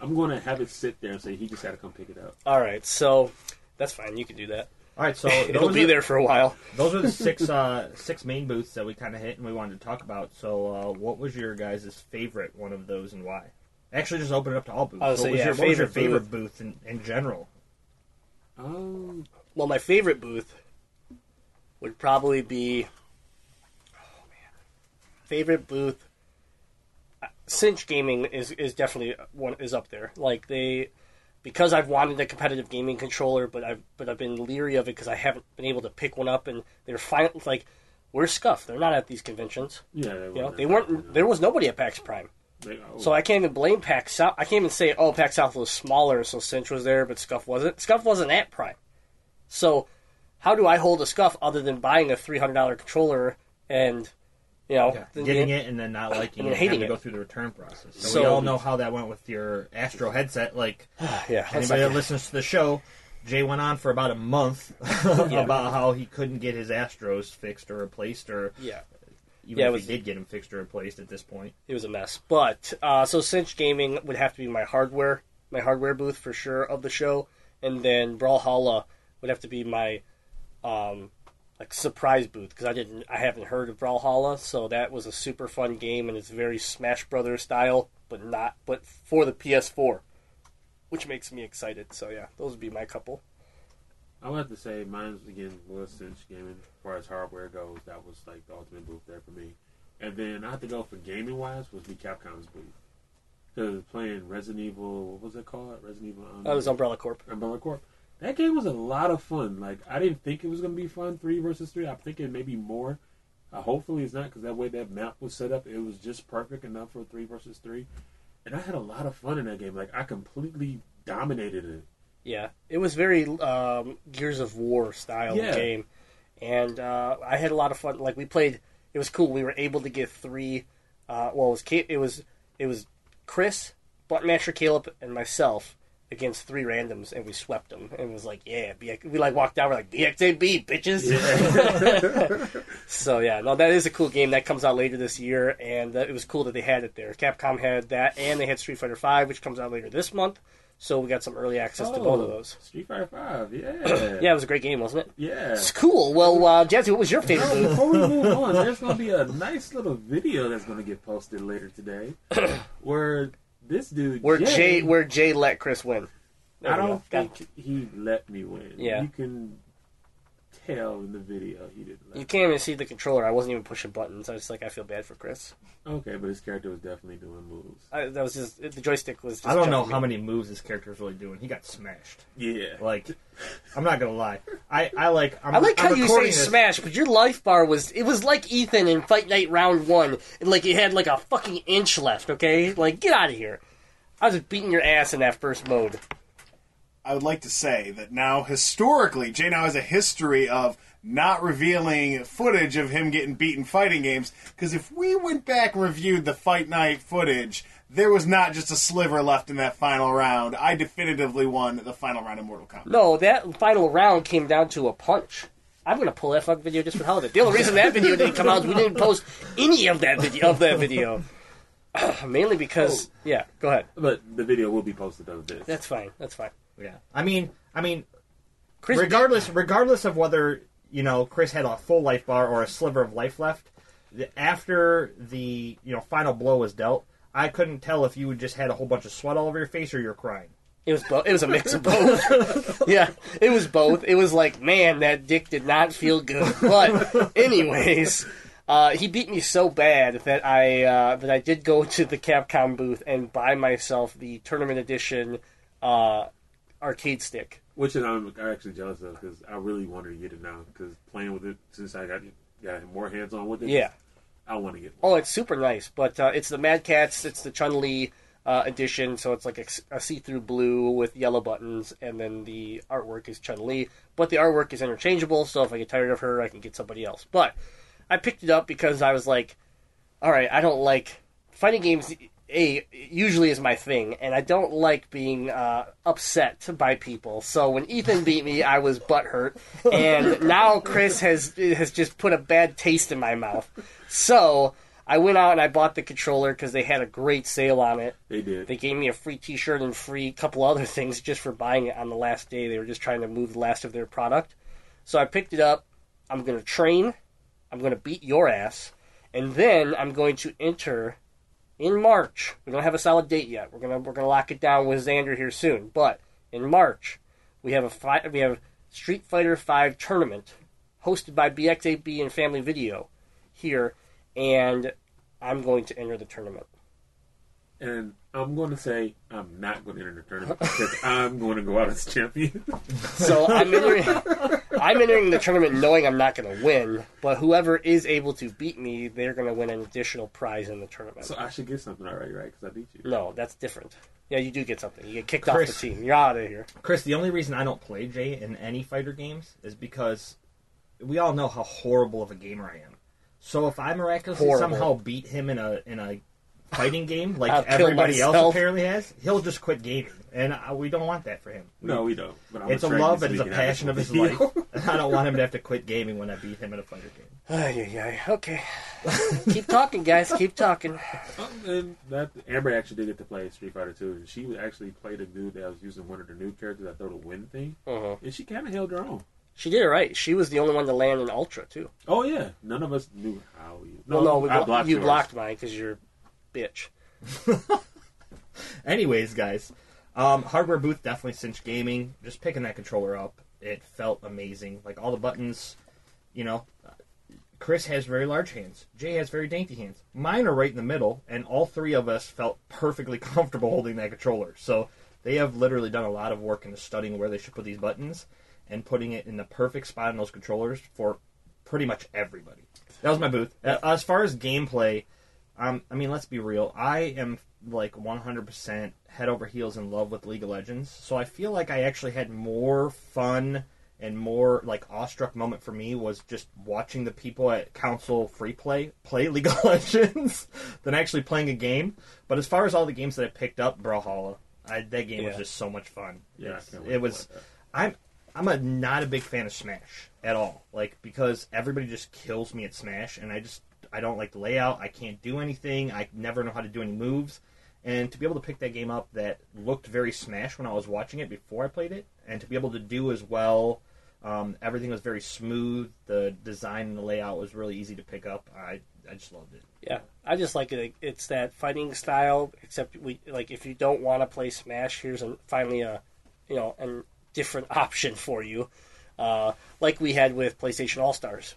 I'm going to have it sit there and say he just had to come pick it up. All right, so that's fine. You can do that. All right, so It'll be are- there for a while. Those are the six uh, six main booths that we kind of hit and we wanted to talk about. So, uh, what was your guys' favorite one of those and why? Actually, just open it up to all booths. I would what was yeah, your, what was your favorite favorite booth in, in general? Um, Well, my favorite booth would probably be. Oh man, favorite booth. uh, Cinch Gaming is is definitely one is up there. Like they, because I've wanted a competitive gaming controller, but I've but I've been leery of it because I haven't been able to pick one up, and they're fine. Like, where's Scuf? They're not at these conventions. yeah, they You know, weren't- they weren't. There was nobody at PAX Prime. They- oh, So I can't even blame PAX South. I can't even say, oh, PAX South was smaller, so Cinch was there, but Scuf wasn't. Scuf wasn't at Prime. So how do I hold a Scuf other than buying a three hundred dollar controller and you know Yeah, getting it and then not liking and it, hating having to it. go through the return process. So, So- we all know how that went with your Astro headset. Like Yeah, anybody that listens to the show, Jay went on for about a month about how he couldn't get his Astros fixed or replaced, or yeah, even Yeah, if was- he did get them fixed or replaced at this point. it was a mess. But uh, so Cinch Gaming would have to be my hardware, my hardware booth for sure of the show, and then Brawlhalla would have to be my um, like surprise booth because I didn't, I haven't heard of Brawlhalla, so that was a super fun game and it's very Smash Brothers style, but not, but for the PS4, which makes me excited. So yeah, those would be my couple. I would have to say mine again was Cinch Gaming. As far as hardware goes, that was like the ultimate booth there for me. And then I have to go for gaming wise was be Capcom's booth. Because playing Resident Evil, what was it called? Resident Evil. Um, That was Umbrella Corp. Umbrella Corp. That game was a lot of fun. Like I didn't think it was going to be fun, three versus three. I'm thinking maybe more. Uh, hopefully it's not because that way that map was set up, it was just perfect enough for three versus three. And I had a lot of fun in that game. Like I completely dominated it. Yeah, it was very um, Gears of War style Yeah. game, and uh, I had a lot of fun. Like we played, it was cool. We were able to get three. Uh, well, it was it was it was Chris, Buttonmaster Caleb, and myself against three randoms, and we swept them. And it was like, yeah, BX, we like walked out. We're like BX8B bitches. so yeah, no, that is a cool game that comes out later this year, and uh, it was cool that they had it there. Capcom had that, and they had Street Fighter Five, which comes out later this month. So we got some early access to both of those. Oh, Street Fighter Five, yeah, Yeah, it was a great game, wasn't it? yeah. It's cool. Well, uh, Jazzy, what was your favorite Now, before we move on, there's going to be a nice little video that's going to get posted later today, where this dude, Where Jay, Jay, where Jay let Chris win. There I don't Got- think he let me win. Yeah. you can tell in the video he didn't. Let you can't even see the controller. I wasn't even pushing buttons. I was like, I feel bad for Chris. Okay, but his character was definitely doing moves. I, that was just the joystick was. Just I don't know jumping how me. many moves this character is really doing. He got smashed. Yeah, Like, I'm not gonna lie. I, I like. I'm, I like how I'm you say this- smash, but your life bar was it was like Ethan in Fight Night Round One, and like you had like a fucking inch left. Okay, like get out of here. I was beating your ass in that first mode. I would like to say that now, historically, Jay now has a history of not revealing footage of him getting beaten fighting games. Because if we went back and reviewed the Fight Night footage, there was not just a sliver left in that final round. I definitively won the final round of Mortal Kombat. No, that final round came down to a punch. I'm gonna pull that fuck video just for the hell of it. The only reason that video didn't come out is we didn't post any of that video of that video. Mainly because, oh. yeah, go ahead. but the video will be posted of this. That's fine. That's fine. Yeah. I mean, I mean, Chris, regardless, regardless of whether you know Chris had a full life bar or a sliver of life left, the, after the you know final blow was dealt, I couldn't tell if you just had a whole bunch of sweat all over your face or you're crying. it was bo- it was a mix of both. yeah, it was both. It was like, man, that dick did not feel good. But, anyways. Uh, he beat me so bad that I uh, that I did go to the Capcom booth and buy myself the tournament edition uh, arcade stick. Which is I'm actually jealous of because I really want to get it now because playing with it since I got got more hands on with it. Yeah. I want to get. Oh, it's super nice, but uh, it's the Mad Catz. It's the Chun Li uh, edition, so it's like a, a see-through blue with yellow buttons, and then the artwork is Chun Li. But the artwork is interchangeable, so if I get tired of her, I can get somebody else. But I picked it up because I was like, all right, I don't like fighting games. A usually is my thing, and I don't like being uh, upset by people. So when Ethan beat me, I was butthurt, and now Chris has has just put a bad taste in my mouth. So I went out and I bought the controller because they had a great sale on it. They did. They gave me a free T-shirt and free couple other things just for buying it on the last day. They were just trying to move the last of their product. So I picked it up. I'm going to train. I'm going to beat your ass, and then I'm going to enter in March. We don't have a solid date yet. We're gonna we're gonna lock it down with Xander here soon. But in March, we have a fi- we have Street Fighter Five tournament hosted by BX8B and Family Video here, and I'm going to enter the tournament. And I'm going to say I'm not going to enter the tournament because I'm going to go out as champion. So I'm entering, I'm entering the tournament knowing I'm not going to win, but whoever is able to beat me, they're going to win an additional prize in the tournament. so I should get something already, right? Because I beat you. no, that's different. Yeah, you do get something. You get kicked Chris. off the team. You're out of here. Chris, the only reason I don't play Jay in any fighter games is because we all know how horrible of a gamer I am. So if I miraculously Horrible. somehow beat him in a in a fighting game like I'll everybody else apparently has, he'll just quit gaming, and uh, we don't want that for him. No, we don't. But I'm It's a love and it's a week and have passion of his video. life. And I don't want him to have to quit gaming when I beat him in a fighter game. Ay, ay, ay. Okay. Keep talking, guys. Keep talking. Oh, and that Amber actually did get to play Street Fighter 2, and she actually played a dude that was using one of the new characters I throw the wind thing, Uh-huh. and she kind of held her own. She did it right. She was the only one to land an Ultra, too. Oh yeah, none of us knew how. You, well, no, we blo- blocked you yours. blocked mine because you're a bitch. Anyways, guys, um, hardware booth definitely cinched gaming. Just picking that controller up, it felt amazing. Like all the buttons, you know. Chris has very large hands. Jay has very dainty hands. Mine are right in the middle, and all three of us felt perfectly comfortable holding that controller. So they have literally done a lot of work into studying where they should put these buttons and putting it in the perfect spot in those controllers for pretty much everybody. That was my booth. As far as gameplay, um, I mean, let's be real. I am like 100% head over heels in love with League of Legends. So I feel like I actually had more fun and more like awestruck moment for me was just watching the people at Console Free Play play League of Legends than actually playing a game. But as far as all the games that I picked up, Brawlhalla, I, that game was just so much fun. Yeah, I It's- can't wait it was. I'm I'm a not a big fan of Smash at all. Like because everybody just kills me at Smash, and I just I don't like the layout. I can't do anything. I never know how to do any moves. And to be able to pick that game up that looked very Smash when I was watching it before I played it, and to be able to do as well, um, everything was very smooth. The design and the layout was really easy to pick up. I I just loved it. Yeah, I just like it. It's that fighting style. Except we like if you don't want to play Smash, here's a, finally a you know a different option for you, uh, like we had with PlayStation All Stars.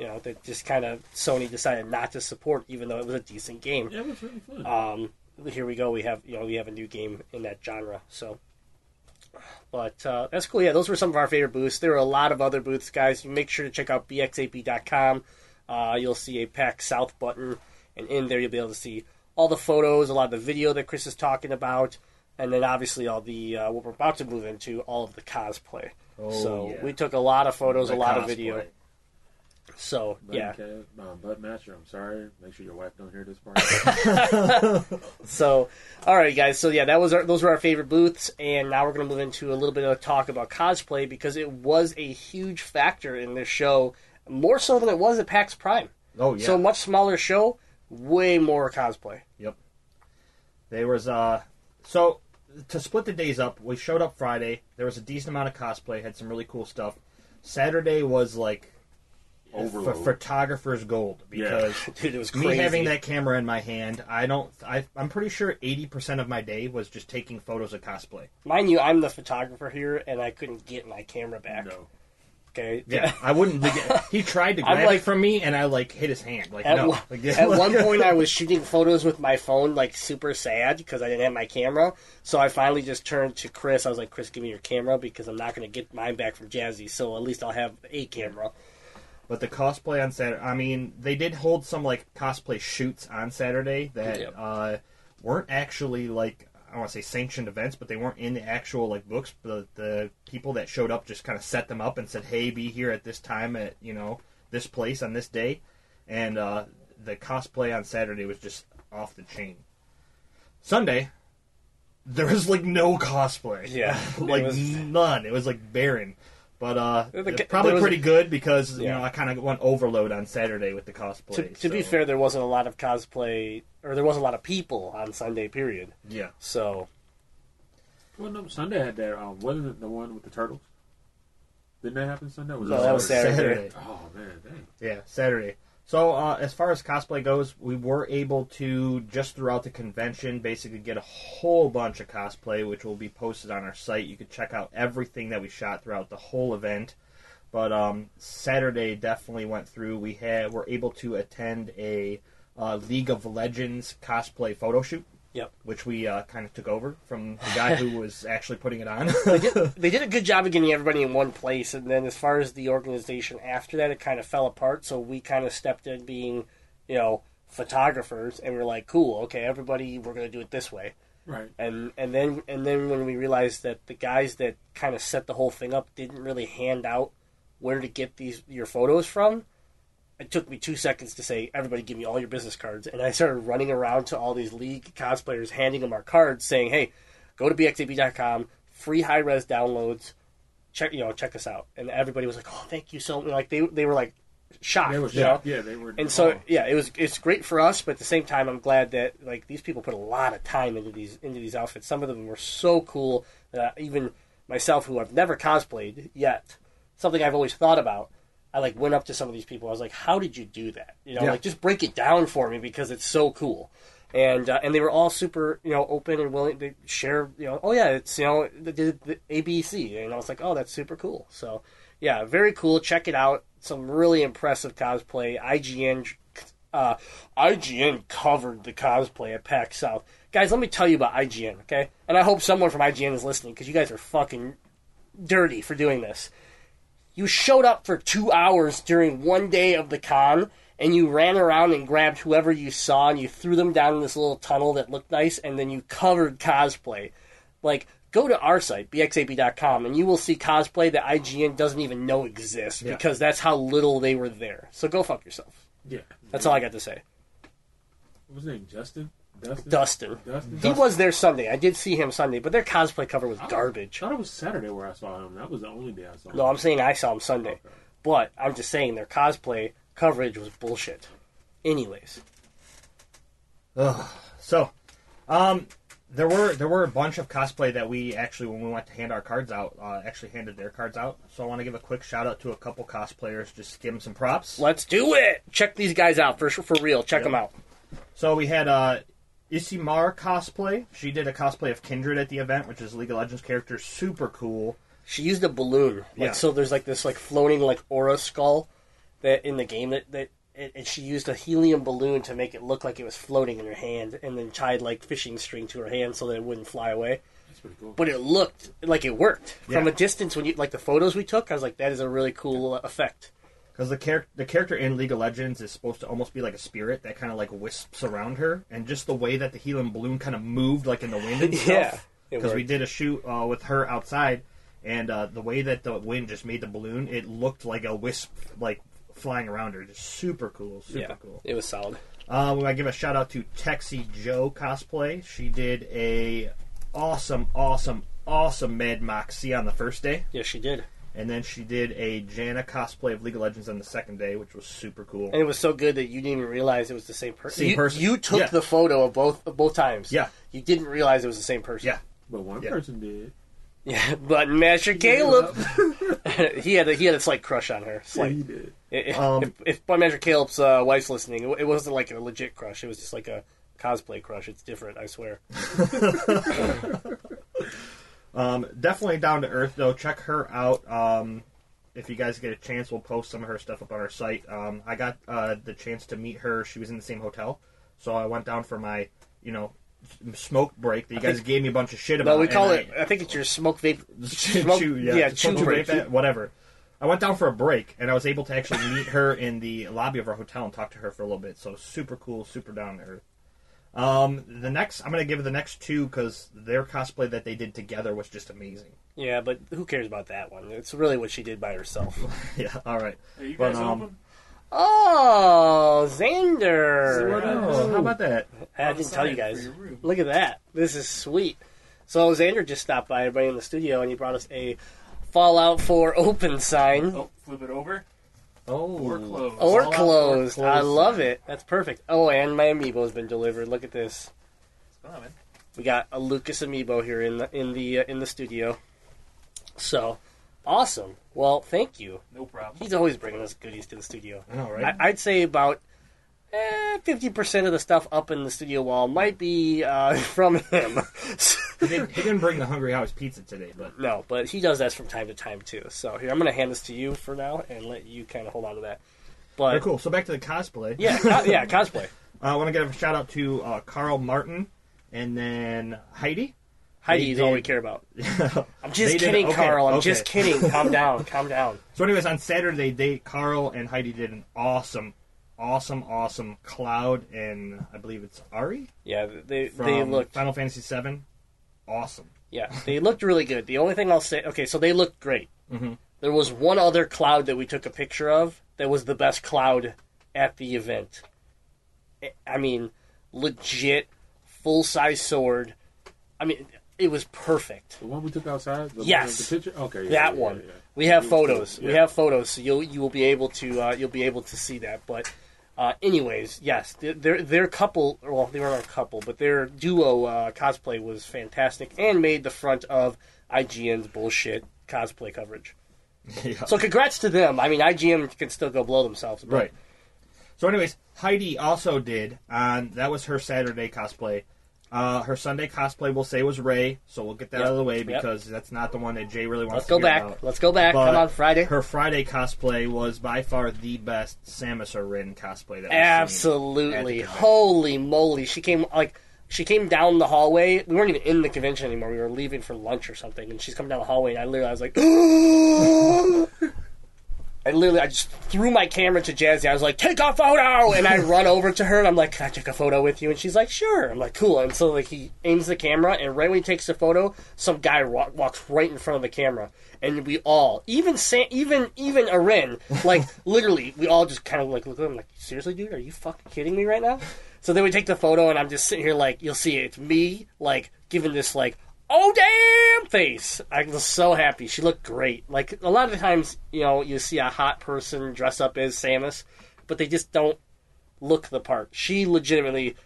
You know that just kind of Sony decided not to support, even though it was a decent game. Yeah, it was really fun. Um, here we go. We have you know we have a new game in that genre. So, but uh, that's cool. Yeah, those were some of our favorite booths. There are a lot of other booths, guys. Make sure to check out bx8b.com. Uh, you'll see a PAX South button, and in there you'll be able to see all the photos, a lot of the video that Chris is talking about, and then obviously all the uh, what we're about to move into, all of the cosplay. Oh, so yeah. we took a lot of photos, The a lot of video. So Button yeah, Cat, um, Butt Matcher, I'm sorry. Make sure your wife don't hear this part. So, all right, guys. So yeah, that was our, those were our favorite booths, and now we're going to move into a little bit of talk about cosplay because it was a huge factor in this show, more so than it was at PAX Prime. Oh yeah. So much smaller show, way more cosplay. Yep. There was uh so to split the days up, we showed up Friday. There was a decent amount of cosplay, had some really cool stuff. Saturday was like Overload. ph- photographer's gold because Dude, it was me having that camera in my hand, I don't I I'm pretty sure 80% of my day was just taking photos of cosplay. Mind you, I'm the photographer here, and I couldn't get my camera back. no. Okay. Yeah, I wouldn't get, he tried to grab like- it from me and I like hit his hand like At, no. one- Like, at one point, I was shooting photos with my phone, like super sad because I didn't have my camera. So I finally just turned to Chris. I was like, "Chris, give me your camera because I'm not going to get mine back from Jazzy. So at least I'll have a camera." But the cosplay on Saturday, I mean, they did hold some like cosplay shoots on Saturday that Yep. uh, weren't actually like I want to say sanctioned events, but they weren't in the actual like books. The the people that showed up just kind of set them up and said, "Hey, be here at this time at you know this place on this day," and uh, the cosplay on Saturday was just off the chain. Sunday, there was like no cosplay. Yeah, like was- none. It was like barren. But uh, The- it's probably was- pretty good because you know I kind of went overload on Saturday with the cosplay. To, to be fair, there wasn't a lot of cosplay, or there wasn't a lot of people on Sunday. Period. yeah, So Well, no, Sunday had that. Um, wasn't it the one with the turtles? Didn't that happen Sunday? Was No, that was Saturday. Oh man, dang. yeah, Saturday. So uh, as far as cosplay goes, we were able to just throughout the convention basically get a whole bunch of cosplay, which will be posted on our site. You can check out everything that we shot throughout the whole event. But um, Saturday definitely went through. We had were able to attend a uh, League of Legends cosplay photo shoot. Yep. Which we uh, kind of took over from the guy who was actually putting it on. they did, they did a good job of getting everybody in one place, and then as far as the organization after that, it kind of fell apart. So we kind of stepped in being, you know, photographers, and we're like, cool, okay, everybody, we're going to do it this way. Right. And and then and then when we realized that the guys that kind of set the whole thing up didn't really hand out where to get these your photos from, it took me two seconds to say, everybody give me all your business cards. And I started running around to all these league cosplayers, handing them our cards, saying, hey, go to bx8b.com, free high res downloads, check you know, check us out. And everybody was like, oh, thank you so much. Like, they, they were like shocked. They were you know? Yeah, they were. And so oh. yeah, it was it's great for us, but at the same time, I'm glad that like these people put a lot of time into these into these outfits. Some of them were so cool that even myself, who I've never cosplayed yet, something I've always thought about. I like went up to some of these people. I was like, "How did you do that? You know, Yeah. like just break it down for me because it's so cool." And uh, and they were all super, you know, open and willing to share. You know, oh yeah, it's you know the, the, the ABC, and I was like, "Oh, that's super cool." So yeah, very cool. Check it out. Some really impressive cosplay. IGN, uh, IGN covered the cosplay at PAX South. Guys, let me tell you about IGN, okay? And I hope someone from IGN is listening because you guys are fucking dirty for doing this. You showed up for two hours during one day of the con, and you ran around and grabbed whoever you saw, and you threw them down in this little tunnel that looked nice, and then you covered cosplay. Like, go to our site, bx8b.com, and you will see cosplay that IGN doesn't even know exists Yeah. because that's how little they were there. So go fuck yourself. Yeah. That's all I got to say. What was his name? Justin. Dustin. Dustin. Dustin. He was there Sunday. I did see him Sunday, but their cosplay cover was I garbage. I thought it was Saturday where I saw him. That was the only day I saw him. No, I'm saying I saw him Sunday. Okay. But I'm just saying their cosplay coverage was bullshit. Anyways. So, um, there were there were a bunch of cosplay that we actually when we went to hand our cards out uh, actually handed their cards out. So I want to give a quick shout out to a couple cosplayers, just give them some props. Let's do it! Check these guys out for for real. Check them out. So we had uh, Isimar cosplay. She did a cosplay of Kindred at the event, which is League of Legends character, super cool. She used a balloon. Like Yeah. so there's like this like floating like aura skull that in the game that that and and she used a helium balloon to make it look like it was floating in her hand, and then tied like fishing string to her hand so that it wouldn't fly away. That's pretty cool. But it looked like it worked from a distance. When you like the photos we took, I was like, that is a really cool uh, effect. Because the char- the character in League of Legends is supposed to almost be like a spirit that kind of like wisps around her, and just the way that the helium balloon kind of moved like in the wind and Yeah, stuff. Because we did a shoot uh, with her outside, and uh, the way that the wind just made the balloon, it looked like a wisp like flying around her. Just super cool, super yeah, cool. it was solid. Um, I give a shout out to Texie Joe cosplay. She did a awesome, awesome, awesome Mad Moxxi on the first day. Yeah, she did. And then she did a Janna cosplay of League of Legends on the second day, which was super cool. And it was so good that you didn't even realize it was the same person. Same you, person. You took Yeah. the photo of both of both times. Yeah. You didn't realize it was the same person. Yeah. But one Yeah. person did. Yeah, but Master Caleb, he had a, he had a slight crush on her. Yeah, Slight. he did. If, Um, if, if Master Caleb's uh, wife's listening, it, it wasn't like a legit crush. It was just like a cosplay crush. It's different, I swear. Um, definitely down to earth though. Check her out. Um, if you guys get a chance, we'll post some of her stuff up on our site. Um, I got uh, the chance to meet her. She was in the same hotel, so I went down for my, you know, smoke break that you guys think- gave me a bunch of shit about. No, we call it. I think it's your smoke vape. chew, Smoke, yeah, yeah, chew break, that- whatever. I went down for a break, and I was able to actually meet her in the lobby of our hotel and talk to her for a little bit. So super cool, super down to earth. Um, the next, I'm gonna give the next two because their cosplay that they did together was just amazing. Yeah, but who cares about that one? It's really what she did by herself. Yeah, all right. Are you But, um, open? Oh, Xander! Oh, how about that? I didn't tell you guys. Look at that. This is sweet. So Xander just stopped by everybody in the studio and he brought us a Fallout 4 open sign. Oh, flip it over. Oh, Or closed. Or Fallout 4 closed. I love it. That's perfect. Oh, and my amiibo's been delivered. Look at this. What's going on, man? We got a Lucas amiibo here in the in the uh, in the studio. So, Awesome. Well, thank you. No problem. He's always bringing us goodies to the studio. I know, right? I, I'd say about eh, fifty percent of the stuff up in the studio wall might be uh, from him. he, didn't, bring the Hungry Howie's pizza today, but no, but he does that from time to time too. So here, I'm going to hand this to you for now and let you kind of hold on to that. But very cool. So back to the cosplay. yeah, co- yeah, cosplay. I want to give a shout out to uh, Carl Martin and then Heidi. Heidi's They all we care about. I'm just kidding, okay, Carl. I'm okay. just kidding. Calm down. Calm down. So, anyways, on Saturday, they Carl and Heidi did an awesome, awesome, awesome Cloud and I believe it's Ari Yeah, they from they looked Final Fantasy VII. Awesome. Yeah, they looked really good. The only thing I'll say, okay, so they looked great. Mhm. There was one other cloud that we took a picture of that was the best cloud at the event. I- I mean, legit, full size sword. I mean, it was perfect. The one we took outside. The Yes. One the picture. Okay. yeah, that yeah, one. yeah, yeah. We have photos. cool, We have photos, so you'll you will be able to uh, you'll be able to see that. But uh, anyways, yes, their- their couple. Well, they weren't a couple, but their duo uh, cosplay was fantastic and made the front of IGN's bullshit cosplay coverage. yeah. So congrats to them. I mean, IGN can still go blow themselves. But Right. So, anyways, Heidi also did, and that was her Saturday cosplay. Uh, her Sunday cosplay, we'll say, was Rey, so we'll get that Yep. out of the way Yep. because that's not the one that Jay really wants Let's to go back. about. Let's go back. But Come on, Friday. Her Friday cosplay was by far the best Samus Aran cosplay that Absolutely. at the convention. Holy moly. She came like she came down the hallway. We weren't even in the convention anymore. We were leaving for lunch or something and she's coming down the hallway and I literally I was like I literally I just threw my camera to Jazzy. I was like, "Take a photo!" And I run over to her and I'm like, "Can I take a photo with you?" And she's like, "Sure." I'm like, "Cool." And so like he aims the camera and right when he takes the photo, some guy wa- walks right in front of the camera, and we all, even Sam, even even Arin, like literally, we all just kind of like look at him like, "Seriously, dude? Are you fucking kidding me right now?" So then we take the photo and I'm just sitting here like, you'll see it. It's me like giving this like oh damn face. I was so happy. She looked great. Like a lot of times you know you see a hot person dress up as samus but they just don't look the part. She legitimately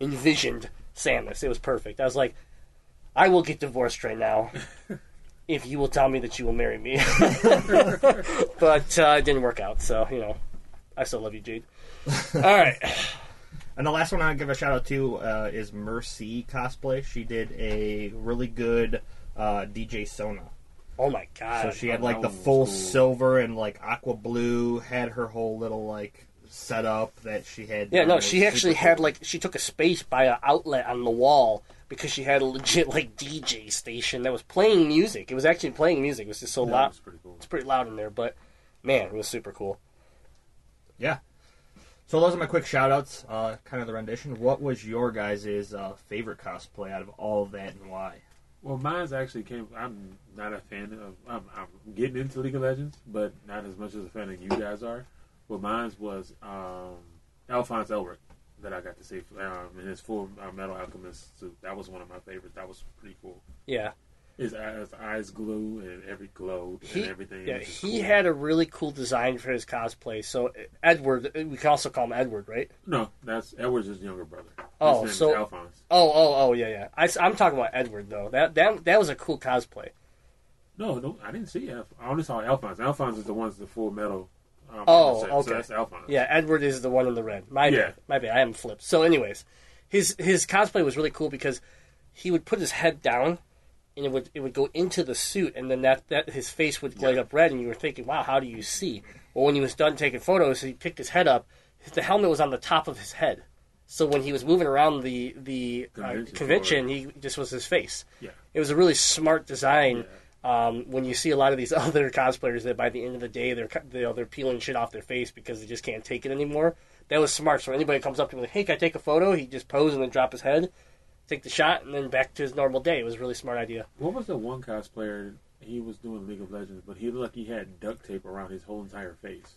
envisioned samus. It was perfect. I was like i will get divorced right now if you will tell me that you will marry me. But uh, it didn't work out so you know i still love you jade all right And the last one I'll give a shout out to uh, is Mercy cosplay. She did a really good uh, DJ Sona. oh my god So she had like the full cool. silver and like aqua blue. Had her whole little like setup that she had. Yeah, done. no, she actually super had like she took a space by an outlet on the wall because she had a legit like DJ station that was playing music. It was actually playing music. It was just so That loud. was pretty cool. It's pretty loud in there, but man, it was super cool. yeah. So those are my quick shout outs. Uh, kind of the rendition. What was your guys' uh, favorite cosplay out of all of that and why? Well, mine's actually came. I'm not a fan of. I'm, I'm getting into League of Legends, but not as much as a fan of you guys are. But mine's was um, Alphonse Elric that I got to see um, in his full uh, Metal Alchemist suit. That was one of my favorites. That was pretty cool. Yeah, His eyes, eyes glue and every glow he and everything. yeah he cool. had a really cool design for his cosplay. So Edward, we can also call him Edward, right? no. That's Edward's his younger brother. Oh, so- Alphonse. Oh, oh, oh, yeah, yeah. I, am talking about Edward though. That that that was a cool cosplay. No, no, I didn't see. I only saw Alphonse. Alphonse is the one's the full metal. Um, Oh, okay. So that's Alphonse. Yeah, Edward is the one in the red. My Yeah. bad. My bad. I haven't flipped. So, anyways, his his cosplay was really cool because he would put his head down, and it would it would go into the suit, and then that that his face would light up red, and you were thinking, wow, how do you see? Well, when he was done taking photos, he picked his head up. The helmet was on the top of his head, so when he was moving around the the uh, Convention he just was his face. Yeah. It was a really smart design. Um, when you see a lot of these other cosplayers that by the end of the day they're cu- you know, they're peeling shit off their face because they just can't take it anymore. That was smart. So anybody comes up to him like, "Hey, can I take a photo?" He just pose and then drop his head, take the shot, and then back to his normal day. It was a really smart idea. What was the one cosplayer? He was doing League of Legends, but he looked like he had duct tape around his whole entire face.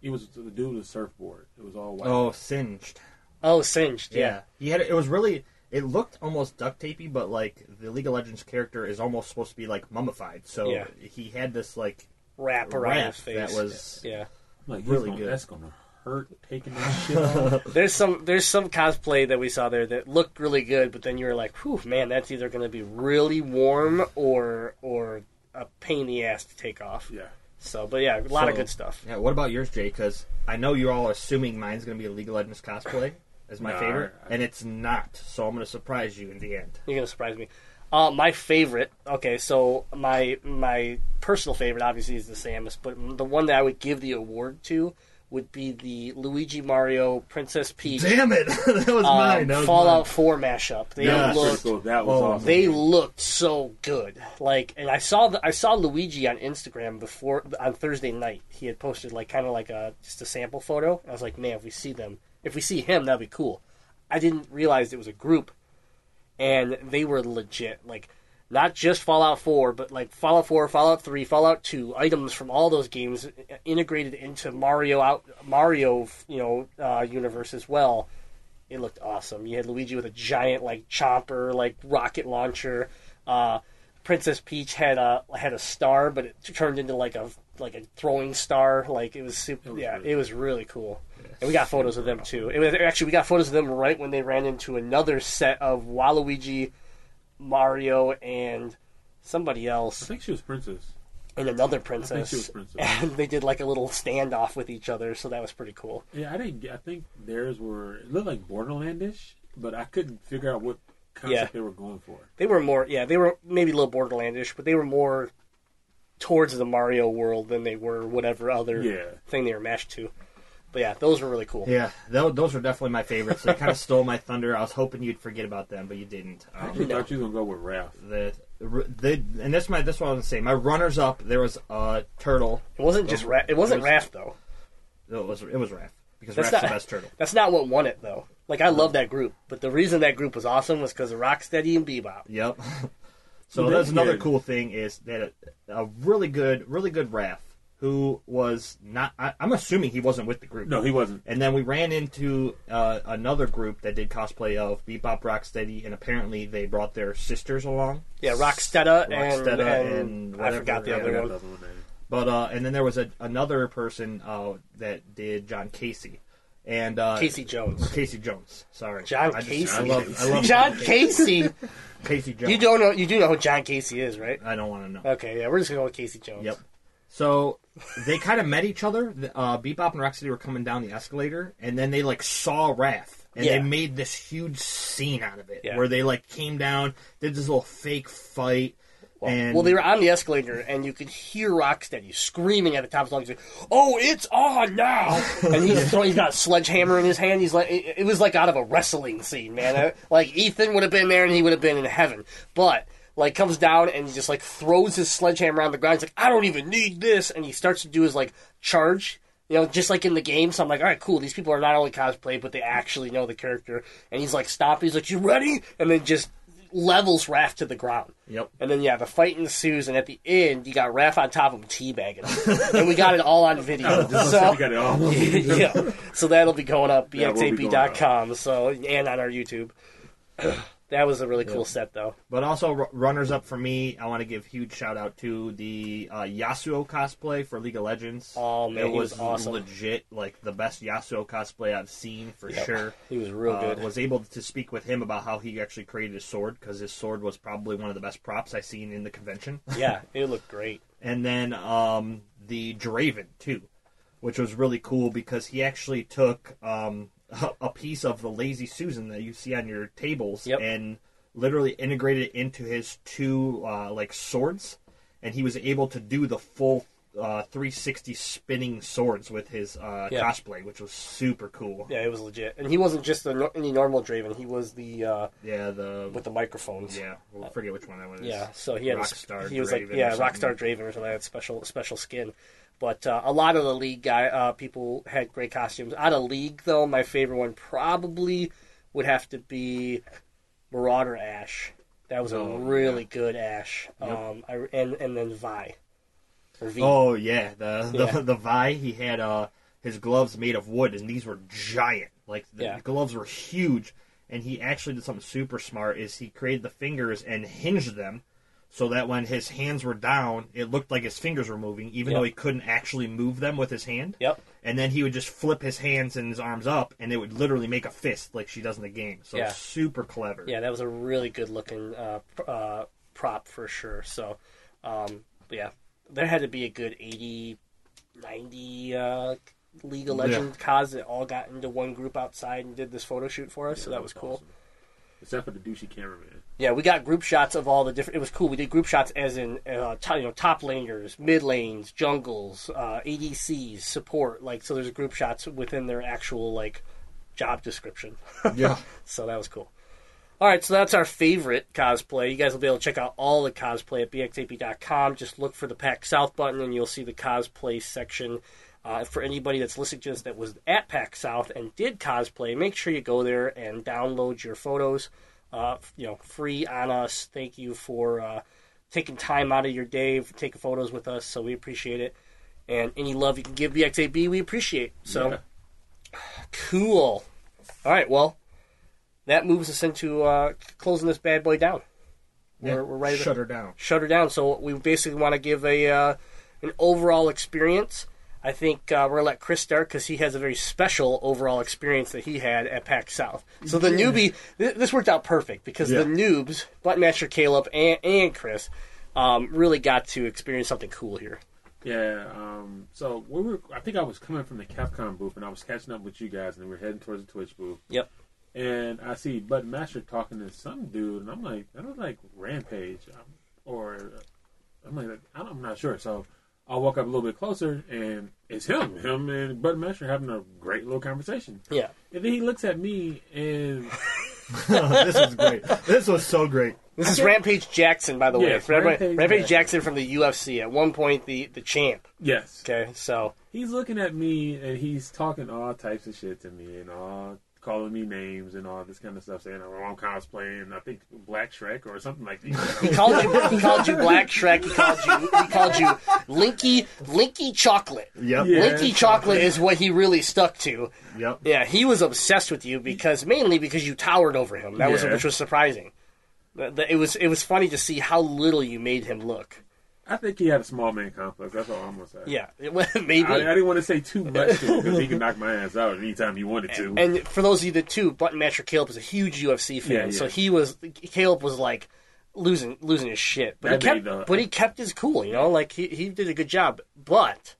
He was the dude with the surfboard. It was all white. Oh, Singed. Oh, Singed. Yeah. Yeah. he had. It was really. It looked almost duct tapey, but like the League of Legends character is almost supposed to be like mummified. So Yeah. he had this like Wrap around Wrap his face. that was- yeah. like he's really gonna- good. That's gonna hurt taking that shit off. There's some there's some cosplay that we saw there that looked really good, but then you were like, "Whew, man, that's either going to be really warm or or a pain in the ass to take off. Yeah. So, but yeah, a lot of good stuff. Yeah, what about yours, Jay? Because I know you're all assuming mine's going to be a League of Legends cosplay as my Nah, favorite, I- and it's not. So I'm going to surprise you in the end. You're gonna surprise me. Uh, my favorite. Okay, so my my personal favorite obviously is the Samus, but the one that I would give the award to would be the Luigi Mario Princess Peach Damn it! that was um, mine. That was Fallout mine. 4 mashup. They Yeah. That was looked cool. That was Oh, awesome. they looked so good. Like, and I saw the, I saw Luigi on Instagram before on Thursday night. He had posted like kind of like a just a sample photo. I was like, man, if we see them, if we see him, that'd be cool. I didn't realize it was a group, and they were legit. Like, not just Fallout 4, but like Fallout 4, Fallout 3, Fallout 2 items from all those games integrated into Mario out Mario, you know, uh, universe as well. It looked awesome. You had Luigi with a giant like chomper, like rocket launcher. Uh, Princess Peach had a had a star, but it turned into like a like a throwing star. Like it was super. was yeah, really it was really cool. And we got photos of them too. It was actually we got photos of them right when they ran into another set of Waluigi, Mario, and somebody else. I think she was princess. and another I think she was princess. princess. And they did like a little standoff with each other, so that was pretty cool. Yeah, I didn't. I think theirs were it looked like Borderlandish, but I couldn't figure out what concept Yeah. they were going for. They were more, yeah, they were maybe a little Borderlandish, but they were more towards the Mario world than they were whatever other Yeah. thing they were mashed to. But yeah, those were really cool. Yeah, tho- those were definitely my favorites. They kind of stole my thunder. I was hoping you'd forget about them, but you didn't. I Um, actually thought you were gonna go with Raph. the, the and that's my this one I was gonna say. My runners up. There was uh, turtle. It wasn't just Ra- it wasn't It was- Raph though. It was it was Raph because That's Raph's not the best turtle. That's not what won it though. Like I love that group, but the reason that group was awesome was because of Rocksteady and Bebop. Yep. so that's that's another cool thing is that a, a really good, really good Raph who was not. I, I'm assuming he wasn't with the group. No, he wasn't. And then we ran into uh, another group that did cosplay of Bebop Rocksteady, and apparently they brought their sisters along. Yeah, Rocksteada and, Rocksteada and, and I forgot the yeah, other one. Other one. But uh, and then there was a, another person uh, that did John Casey, and uh, Casey Jones. Casey Jones. Sorry, John I just- Casey. I love, I love John Casey. Casey Jones. You don't know. You do know who John Casey is, right? I don't want to know. Okay, yeah, we're just gonna go with Casey Jones. Yep. So they kind of met each other. Uh, Bebop and Rocksteady were coming down the escalator, and then they like saw Raph, and Yeah. they made this huge scene out of it, Yeah. where they like came down, did this little fake fight, and Well, they were on the escalator, and you could hear Rocksteady screaming at the top of his lungs, like, "Oh, it's on now!" and he's throwing, he's got a sledgehammer in his hand. He's like, it, it was like out of a wrestling scene, man. Uh, Like Ethan would have been there, and he would have been in heaven. But like comes down and just like throws his sledgehammer on the ground. He's like, "I don't even need this," and he starts to do his like charge. You know, just like in the game, so I'm like, all right, cool. These people are not only cosplay, but they actually know the character. And he's like, stop. He's like, you ready? And then just levels Raph to the ground. Yep. And then yeah, the fight ensues, and at the end, you got Raph on top of him teabagging him, and we got it all on video. Oh, so, so you got it all. yeah, so that'll be going up bx8b.com. So and on our YouTube. That was a really cool set, though. But also r- runners up for me. I want to give huge shout out to the uh, Yasuo cosplay for League of Legends. Oh, man, it was was, awesome. legit, like the best Yasuo cosplay I've seen for Yep. sure. He was real Uh, good. Was able to speak with him about how he actually created his sword because his sword was probably one of the best props I've seen in the convention. yeah, it looked great. and then um, the Draven too, which was really cool because he actually took um, a, piece of the Lazy Susan that you see on your tables Yep. and literally integrated it into his two uh, like swords, and he was able to do the full. Uh, 360 spinning swords with his uh, Yeah. cosplay, which was super cool. Yeah, it was legit, and he wasn't just the, any normal Draven. He was the uh, Yeah, the with the microphones. yeah, we'll forget which one that was. Yeah, so he had a, Rockstar he was like Draven or yeah. Rockstar Draven or something. That special special skin. But uh, a lot of the league guy uh, people had great costumes. Out of league though, my favorite one probably would have to be Marauder Ash. That was a Oh, really good Ash. Um, I, and and then Vi. Oh yeah, the the, Yeah. the Vi he had uh his gloves made of wood, and these were giant. Like the Yeah. gloves were huge, and he actually did something super smart. Is he created the fingers and hinged them. So that when his hands were down, it looked like his fingers were moving, even Yep. though he couldn't actually move them with his hand. Yep. And then he would just flip his hands and his arms up, and it would literally make a fist like she does in the game. So Yeah. super clever. Yeah, that was a really good looking uh, uh, prop for sure. So, um, yeah, there had to be a good 80, 90 uh, League of Legends cos that all got into one group outside and did this photo shoot for us. so that was cool. awesome. Except for the douchey cameraman. Yeah, we got group shots of all the different. It was cool. We did group shots as in uh, top, you know top laners, mid lanes, jungles, uh, ADCs, support. Like so, there's group shots within their actual like job description. Yeah. so that was cool. All right, so that's our favorite cosplay. You guys will be able to check out all the cosplay at bx8b.com. Just look for the PAX South button, and you'll see the cosplay section. Uh, for anybody that's listening to this that was at PAX South and did cosplay, make sure you go there and download your photos. Uh, you know, free on us. Thank you for uh, taking time out of your day for taking photos with us. So we appreciate it. And any love you can give BX8B, we appreciate. So Yeah. cool. All right, well, that moves us into uh, closing this bad boy down. Yeah. We're, we're ready to Shut her down. shut her down. So we basically want to give a uh, an overall experience. I think uh, we're gonna let Chris start because he has a very special overall experience that he had at PAX South. So the newbie, th- this worked out perfect because Yeah. the noobs, Buttmaster Caleb and, and Chris, um, really got to experience something cool here. Yeah, um, so we were. I think I was coming from the Capcom booth, and I was catching up with you guys, and we were heading towards the Twitch booth. Yep. And I see Button Master talking to some dude, and I'm like, that was like Rampage, um, or I'm like, I'm not sure. So I walk up a little bit closer, and it's him. Him and Button Master having a great little conversation. Yeah. And then he looks at me, and this was great. This was so great. This is Rampage Jackson, by the way. Yes, For Rampage Rampage Jackson. Jackson from the UFC. At one point, the the champ. yes, Okay, so he's looking at me and he's talking all types of shit to me and all calling me names and all this kind of stuff, saying oh, I'm cosplaying. I think Black Shrek or something like that. he that. called you. He called you Black Shrek. He called you. He called you Linky Linky Chocolate. Yep. Yeah. Linky Chocolate is what he really stuck to. Yep. Yeah, he was obsessed with you because mainly because you towered over him. That was which was surprising. The- the- It was it was funny to see how little you made him look. I think he had a small man complex. That's all I'm gonna say. Yeah, wa- maybe. I, I didn't want to say too much to him because he could knock my ass out anytime he wanted to. And for those of you that too, Button Master Caleb is a huge UFC fan, Yeah, yeah. so he was Caleb was like losing losing his shit, but he kept the- but he kept his cool, you know, like he he did a good job. But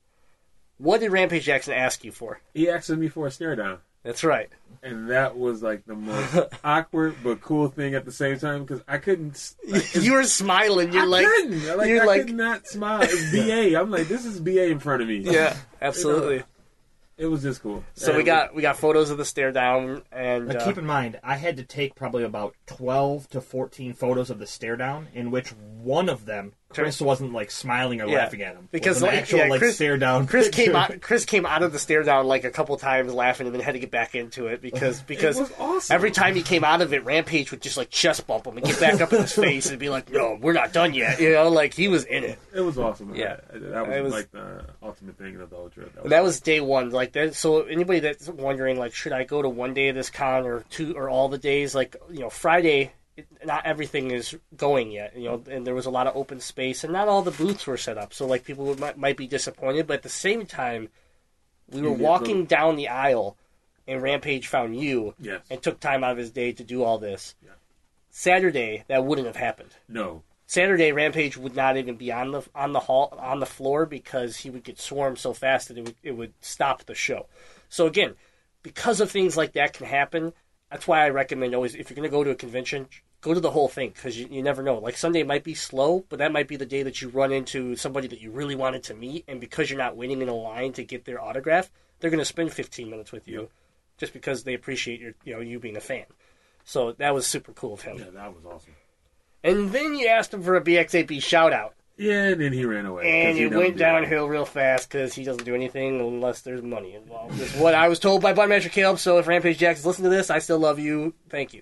what did Rampage Jackson ask you for? he asked me for a stare down. That's right. And that was like the most awkward but cool thing at the same time because I couldn't. Like, you were smiling. You're I like, couldn't. Like, you're I like, could not smile. It's BA. I'm like, this is BA in front of me. yeah, absolutely. It was just cool. So we got we got photos of the stare down, and Now, uh, keep in mind, I had to take probably about 12 to 14 photos of the stare down, in which one of them, Chris wasn't like smiling or Yeah. laughing at him. Because, was an like, actual yeah, like Chris- stare down. Chris came out. Chris came out of the stare down like a couple times, laughing, and then had to get back into it because because was awesome. every time he came out of it, Rampage would just like chest bump him and get back up in his face and be like, "No, we're not done yet." You know, like he was in it. It was awesome. Yeah. that was, It was- like the ultimate thing of the whole trip. And that was day one. Like that. So anybody that's wondering, like, should I go to one day of this con or two or all the days? Like, you know, Friday. It, not everything is going yet, you know, and there was a lot of open space, and not all the booths were set up. So, like, people would, might, might be disappointed, but at the same time, we were walking down the aisle, and Rampage found you Yes. and took time out of his day to do all this. Yeah. Saturday, that wouldn't have happened. no. Saturday, Rampage would not even be on the on the hall on the floor because he would get swarmed so fast that it would it would stop the show. So again, because of things like that can happen, that's why I recommend always if you're going to go to a convention, go to the whole thing because you, you never know. Like Sunday might be slow, but that might be the day that you run into somebody that you really wanted to meet, and because you're not waiting in a line to get their autograph, they're going to spend 15 minutes with you, just because they appreciate your you know you being a fan. So that was super cool of him. Yeah, that was awesome. And then you asked him for a BX8B shout out. Yeah, and then he ran away. And he it went do that. downhill real fast because he doesn't do anything unless there's money involved. Is what I was told by Budmaster Caleb. So if Rampage Jackson's listening to this, I still love you. Thank you.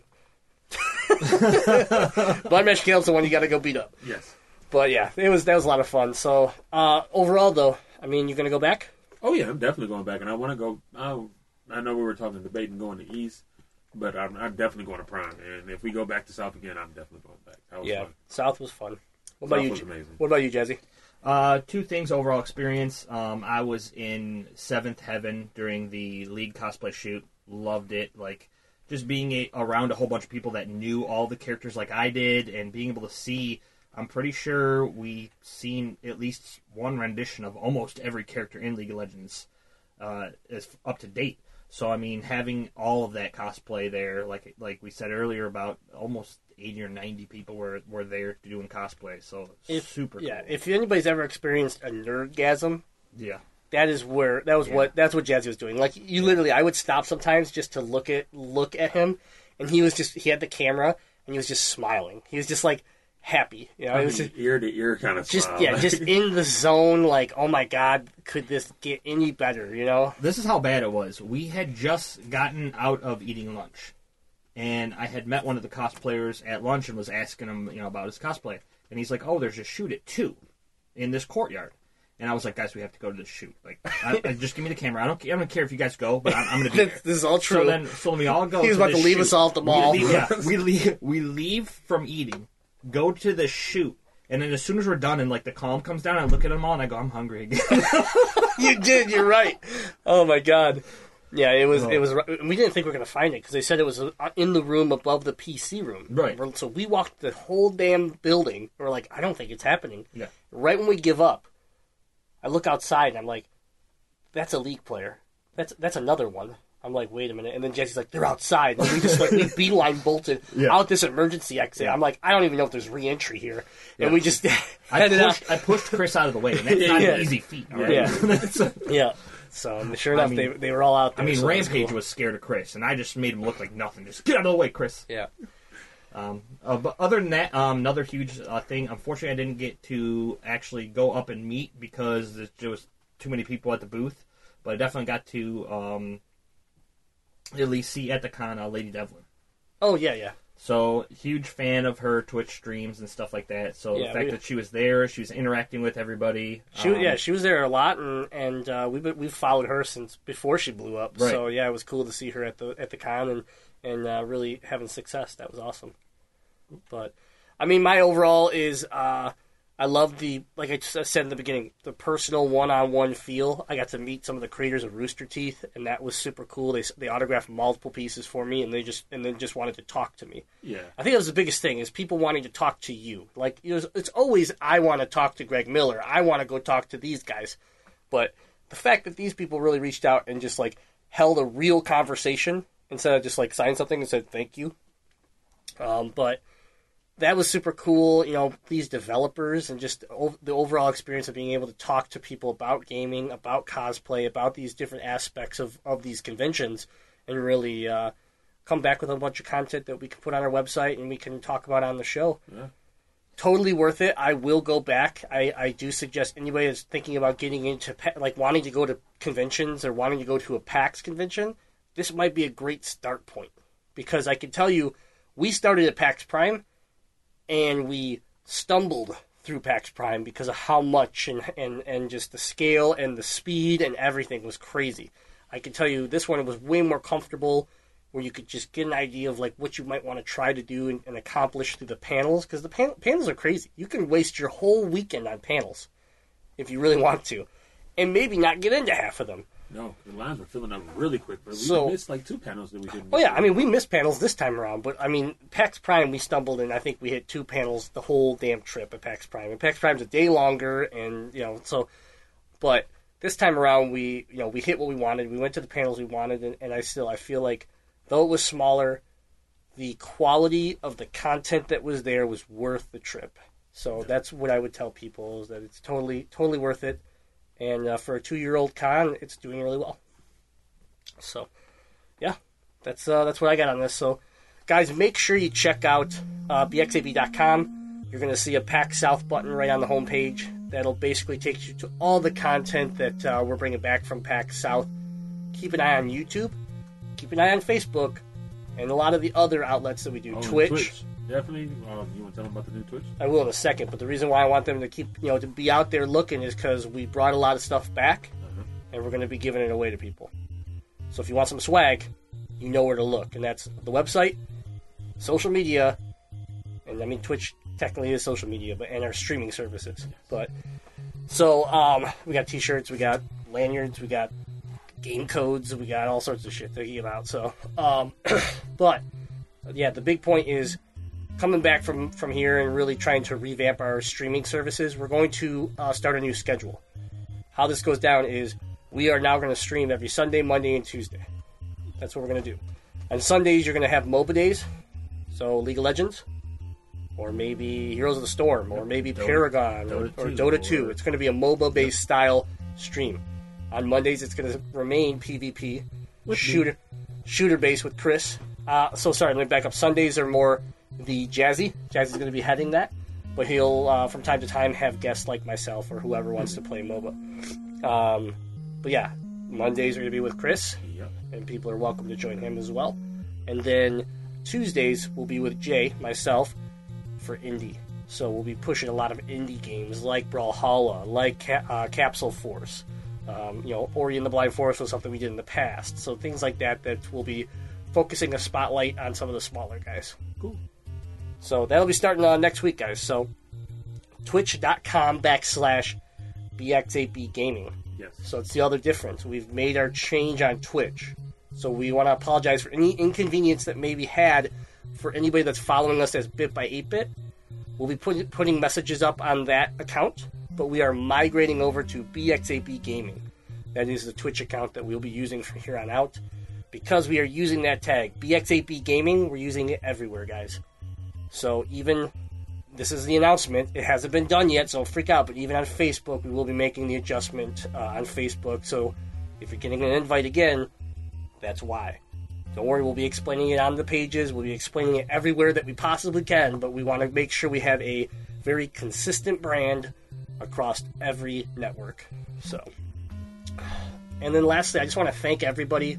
Budmaster Caleb's the one you got to go beat up. Yes. But yeah, it was that was a lot of fun. So uh, overall, though, I mean, you're gonna go back? Oh yeah, I'm definitely going back, and I want to go. I, I know we were talking about debating going to East, but I'm, I'm definitely going to Prime. And if we go back to South again, I'm definitely going back. That was Yeah, fun. South was fun. What about you? was amazing. What about you, Jazzy? Uh, two things overall experience. Um, I was in Seventh Heaven during the League cosplay shoot. Loved it. Like just being a, around a whole bunch of people that knew all the characters like I did, and being able to see I'm pretty sure we seen at least one rendition of almost every character in League of Legends uh, is up to date. So I mean, having all of that cosplay there, like like we said earlier, about almost eighty or ninety people were were there doing cosplay. So If, super. Yeah, cool. if anybody's ever experienced a nerdgasm, yeah. that is where that was Yeah. what that's what Jazzy was doing. Like you literally, I would stop sometimes just to look at look at him, and he was just he had the camera and he was just smiling. He was just like happy. You know, I it was just ear to ear kind of just smile. yeah, just in the zone. Like oh my god, could this get any better? You know? This is how bad it was. We had just gotten out of eating lunch, and I had met one of the cosplayers at lunch and was asking him, you know, about his cosplay. And he's like, "Oh, there's a shoot at two in this courtyard." And I was like, "Guys, we have to go to this shoot. Like, I, I- just give me the camera. I don't, I don't care if you guys go, but I'm, I'm going to be this, there." this is all true. So then, so we all go. He was about to leave shoot. us all at the We leave- yeah, we leave. We leave from eating, go to the shoot, and then as soon as we're done and like the calm comes down, I look at them all and I go, "I'm hungry again." you did. You're right. Oh my god. Yeah, it was. It was. We didn't think we were gonna find it because they said it was uh, in the room above the PC room. Right. So we walked the whole damn building. We're like, I don't think it's happening. Yeah. Right when we give up, I look outside and I'm like, that's a league player. That's that's another one. I'm like, wait a minute. And then Jesse's like, they're outside. And we just like we beeline bolted Yeah. out this emergency exit. I'm like, I don't even know if there's reentry here. Yeah. And we just I pushed, I pushed Chris out of the way, and that's not Yeah. an easy feat. right? Yeah. Yeah. So and sure I enough, mean- they they were all out there. I mean, so it was Rampage cool. was scared of Chris, and I just made him look like nothing. Just get out of the way, Chris. Yeah. Um, uh, but other than that, um, another huge uh, thing. Unfortunately, I didn't get to actually go up and meet because there was too many people at the booth. But I definitely got to um, at least see at the con uh, Lady Devlin. Oh yeah, yeah. So huge fan of her Twitch streams and stuff like that. So Yeah, the fact we- that she was there, she was interacting with everybody. She um, yeah, she was there a lot, and and uh, we've been- we've followed her since before she blew up. Right. So yeah, it was cool to see her at the at the con and and uh, really having success. That was awesome. But I mean, my overall is uh, I love the like I said in the beginning, the personal one on one feel. I got to meet some of the creators of Rooster Teeth, and that was super cool. They they autographed multiple pieces for me, and they just and then just wanted to talk to me. Yeah. I think that was the biggest thing is people wanting to talk to you. Like it was, it's always I want to talk to Greg Miller. I want to go talk to these guys. But the fact that these people really reached out and just like held a real conversation instead of just like signed something and said thank you. Um, but that was super cool. You know, these developers and just o- the overall experience of being able to talk to people about gaming, about cosplay, about these different aspects of, of these conventions, and really uh, come back with a bunch of content that we can put on our website and we can talk about on the show. Yeah. Totally worth it. I will go back. I, I do suggest anybody that's thinking about getting into like wanting to go to conventions or wanting to go to a PAX convention, this might be a great start point because I can tell you, we started at PAX Prime and we stumbled through PAX Prime because of how much and, and, and just the scale and the speed and everything was crazy. I can tell you this one was way more comfortable where you could just get an idea of like what you might want to try to do and, and accomplish through the panels because the pan- panels are crazy. You can waste your whole weekend on panels if you really want to and maybe not get into half of them. No, the lines were filling up really quick, but we So- missed like two panels that we didn't. Oh yeah, I mean we missed panels this time around, but I mean PAX Prime we stumbled and I think we hit two panels the whole damn trip at PAX Prime. And PAX Prime's a day longer, and you know so, but this time around we you know we hit what we wanted. We went to the panels we wanted, and, and I still I feel like though it was smaller, the quality of the content that was there was worth the trip. So that's what I would tell people is that it's totally totally worth it, and uh, for a two year old con, it's doing really well. So yeah, that's uh, that's what I got on this. So, guys, make sure you check out uh, bx8b.com. You're going to see a PAX South button right on the homepage. That'll basically take you to all the content that uh, we're bringing back from PAX South. Keep an eye on YouTube. Keep an eye on Facebook, and a lot of the other outlets that we do. Oh, and Twitch. Definitely. Um, you want to tell them about the new Twitch? I will in a second, but the reason why I want them to keep, you know, to be out there looking is because we brought a lot of stuff back, and we're going to be giving it away to people. So if you want some swag, you know where to look, and that's the website, social media, and I mean Twitch technically is social media, but and our streaming services. But so um, we got T-shirts, we got lanyards, we got game codes, we got all sorts of shit to give out. So, um, but yeah, the big point is coming back from from here and really trying to revamp our streaming services, we're going to uh, start a new schedule. How this goes down is we are now going to stream every Sunday, Monday, and Tuesday. That's what we're going to do. On Sundays, you're going to have MOBA days, so League of Legends, or maybe Heroes of the Storm, or maybe Paragon, or, Dota or 2, Dota 2. or- It's going to be a MOBA based style stream. On Mondays, it's going to remain PvP, shooter shooter based with Chris. Uh, so sorry, let me back up. Sundays are more the Jazzy. Jazzy's going to be heading that, but he'll uh, from time to time have guests like myself or whoever wants to play MOBA. Um, but yeah, Mondays are going to be with Chris, Yep. and people are welcome to join him as well. And then Tuesdays will be with Jay, myself, for indie. So we'll be pushing a lot of indie games like Brawlhalla, like Ca- uh, Capsule Force. Um, you know, Ori and the Blind Forest was something we did in the past. So things like that that will be focusing a spotlight on some of the smaller guys. Cool. So that'll be starting uh, next week, guys. So twitch.com backslash BX8B Gaming. Yes. So it's the other difference. We've made our change on Twitch. So we want to apologize for any inconvenience that may be had for anybody that's following us as Bit by 8-Bit. We'll be put, putting messages up on that account, but we are migrating over to BX8B Gaming. That is the Twitch account that we'll be using from here on out. Because we are using that tag, BX8B Gaming, we're using it everywhere, guys. So even this is the announcement. It hasn't been done yet, so freak out. But even on Facebook, we will be making the adjustment uh, on Facebook. So if you're getting an invite again, that's why. Don't worry, we'll be explaining it on the pages. We'll be explaining it everywhere that we possibly can. But we want to make sure we have a very consistent brand across every network. So, and then lastly, I just want to thank everybody.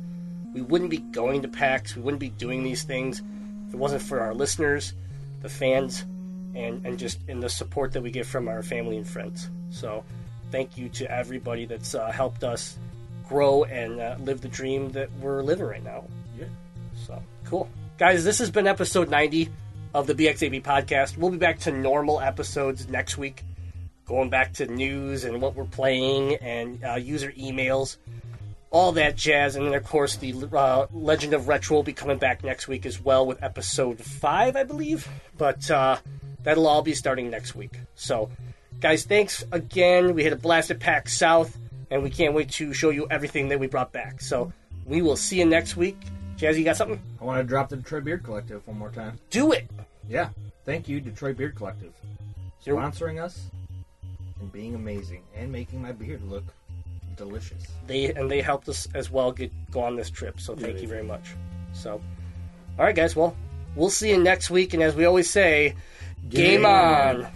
We wouldn't be going to PAX. We wouldn't be doing these things if it wasn't for our listeners, the fans, and, and just in the support that we get from our family and friends. So, thank you to everybody that's uh, helped us grow and uh, live the dream that we're living right now. Yeah. So, cool. Guys, this has been episode 90 of the BX8B podcast. We'll be back to normal episodes next week, going back to news and what we're playing and uh, user emails, all that jazz. And then, of course, the uh, Legend of Retro will be coming back next week as well with episode 5, I believe. But uh, that'll all be starting next week. So, guys, thanks again. We had a blast at PAX South, and we can't wait to show you everything that we brought back. So, we will see you next week. Jazzy, you got something? I want to drop the Detroit Beard Collective one more time. Do it! Yeah. Thank you, Detroit Beard Collective. Sponsoring us and being amazing and making my beard look delicious. they and they helped us as well get go on this trip. So thank they you very much. So, all right, guys. Well, we'll see you next week. And as we always say, game, Game on.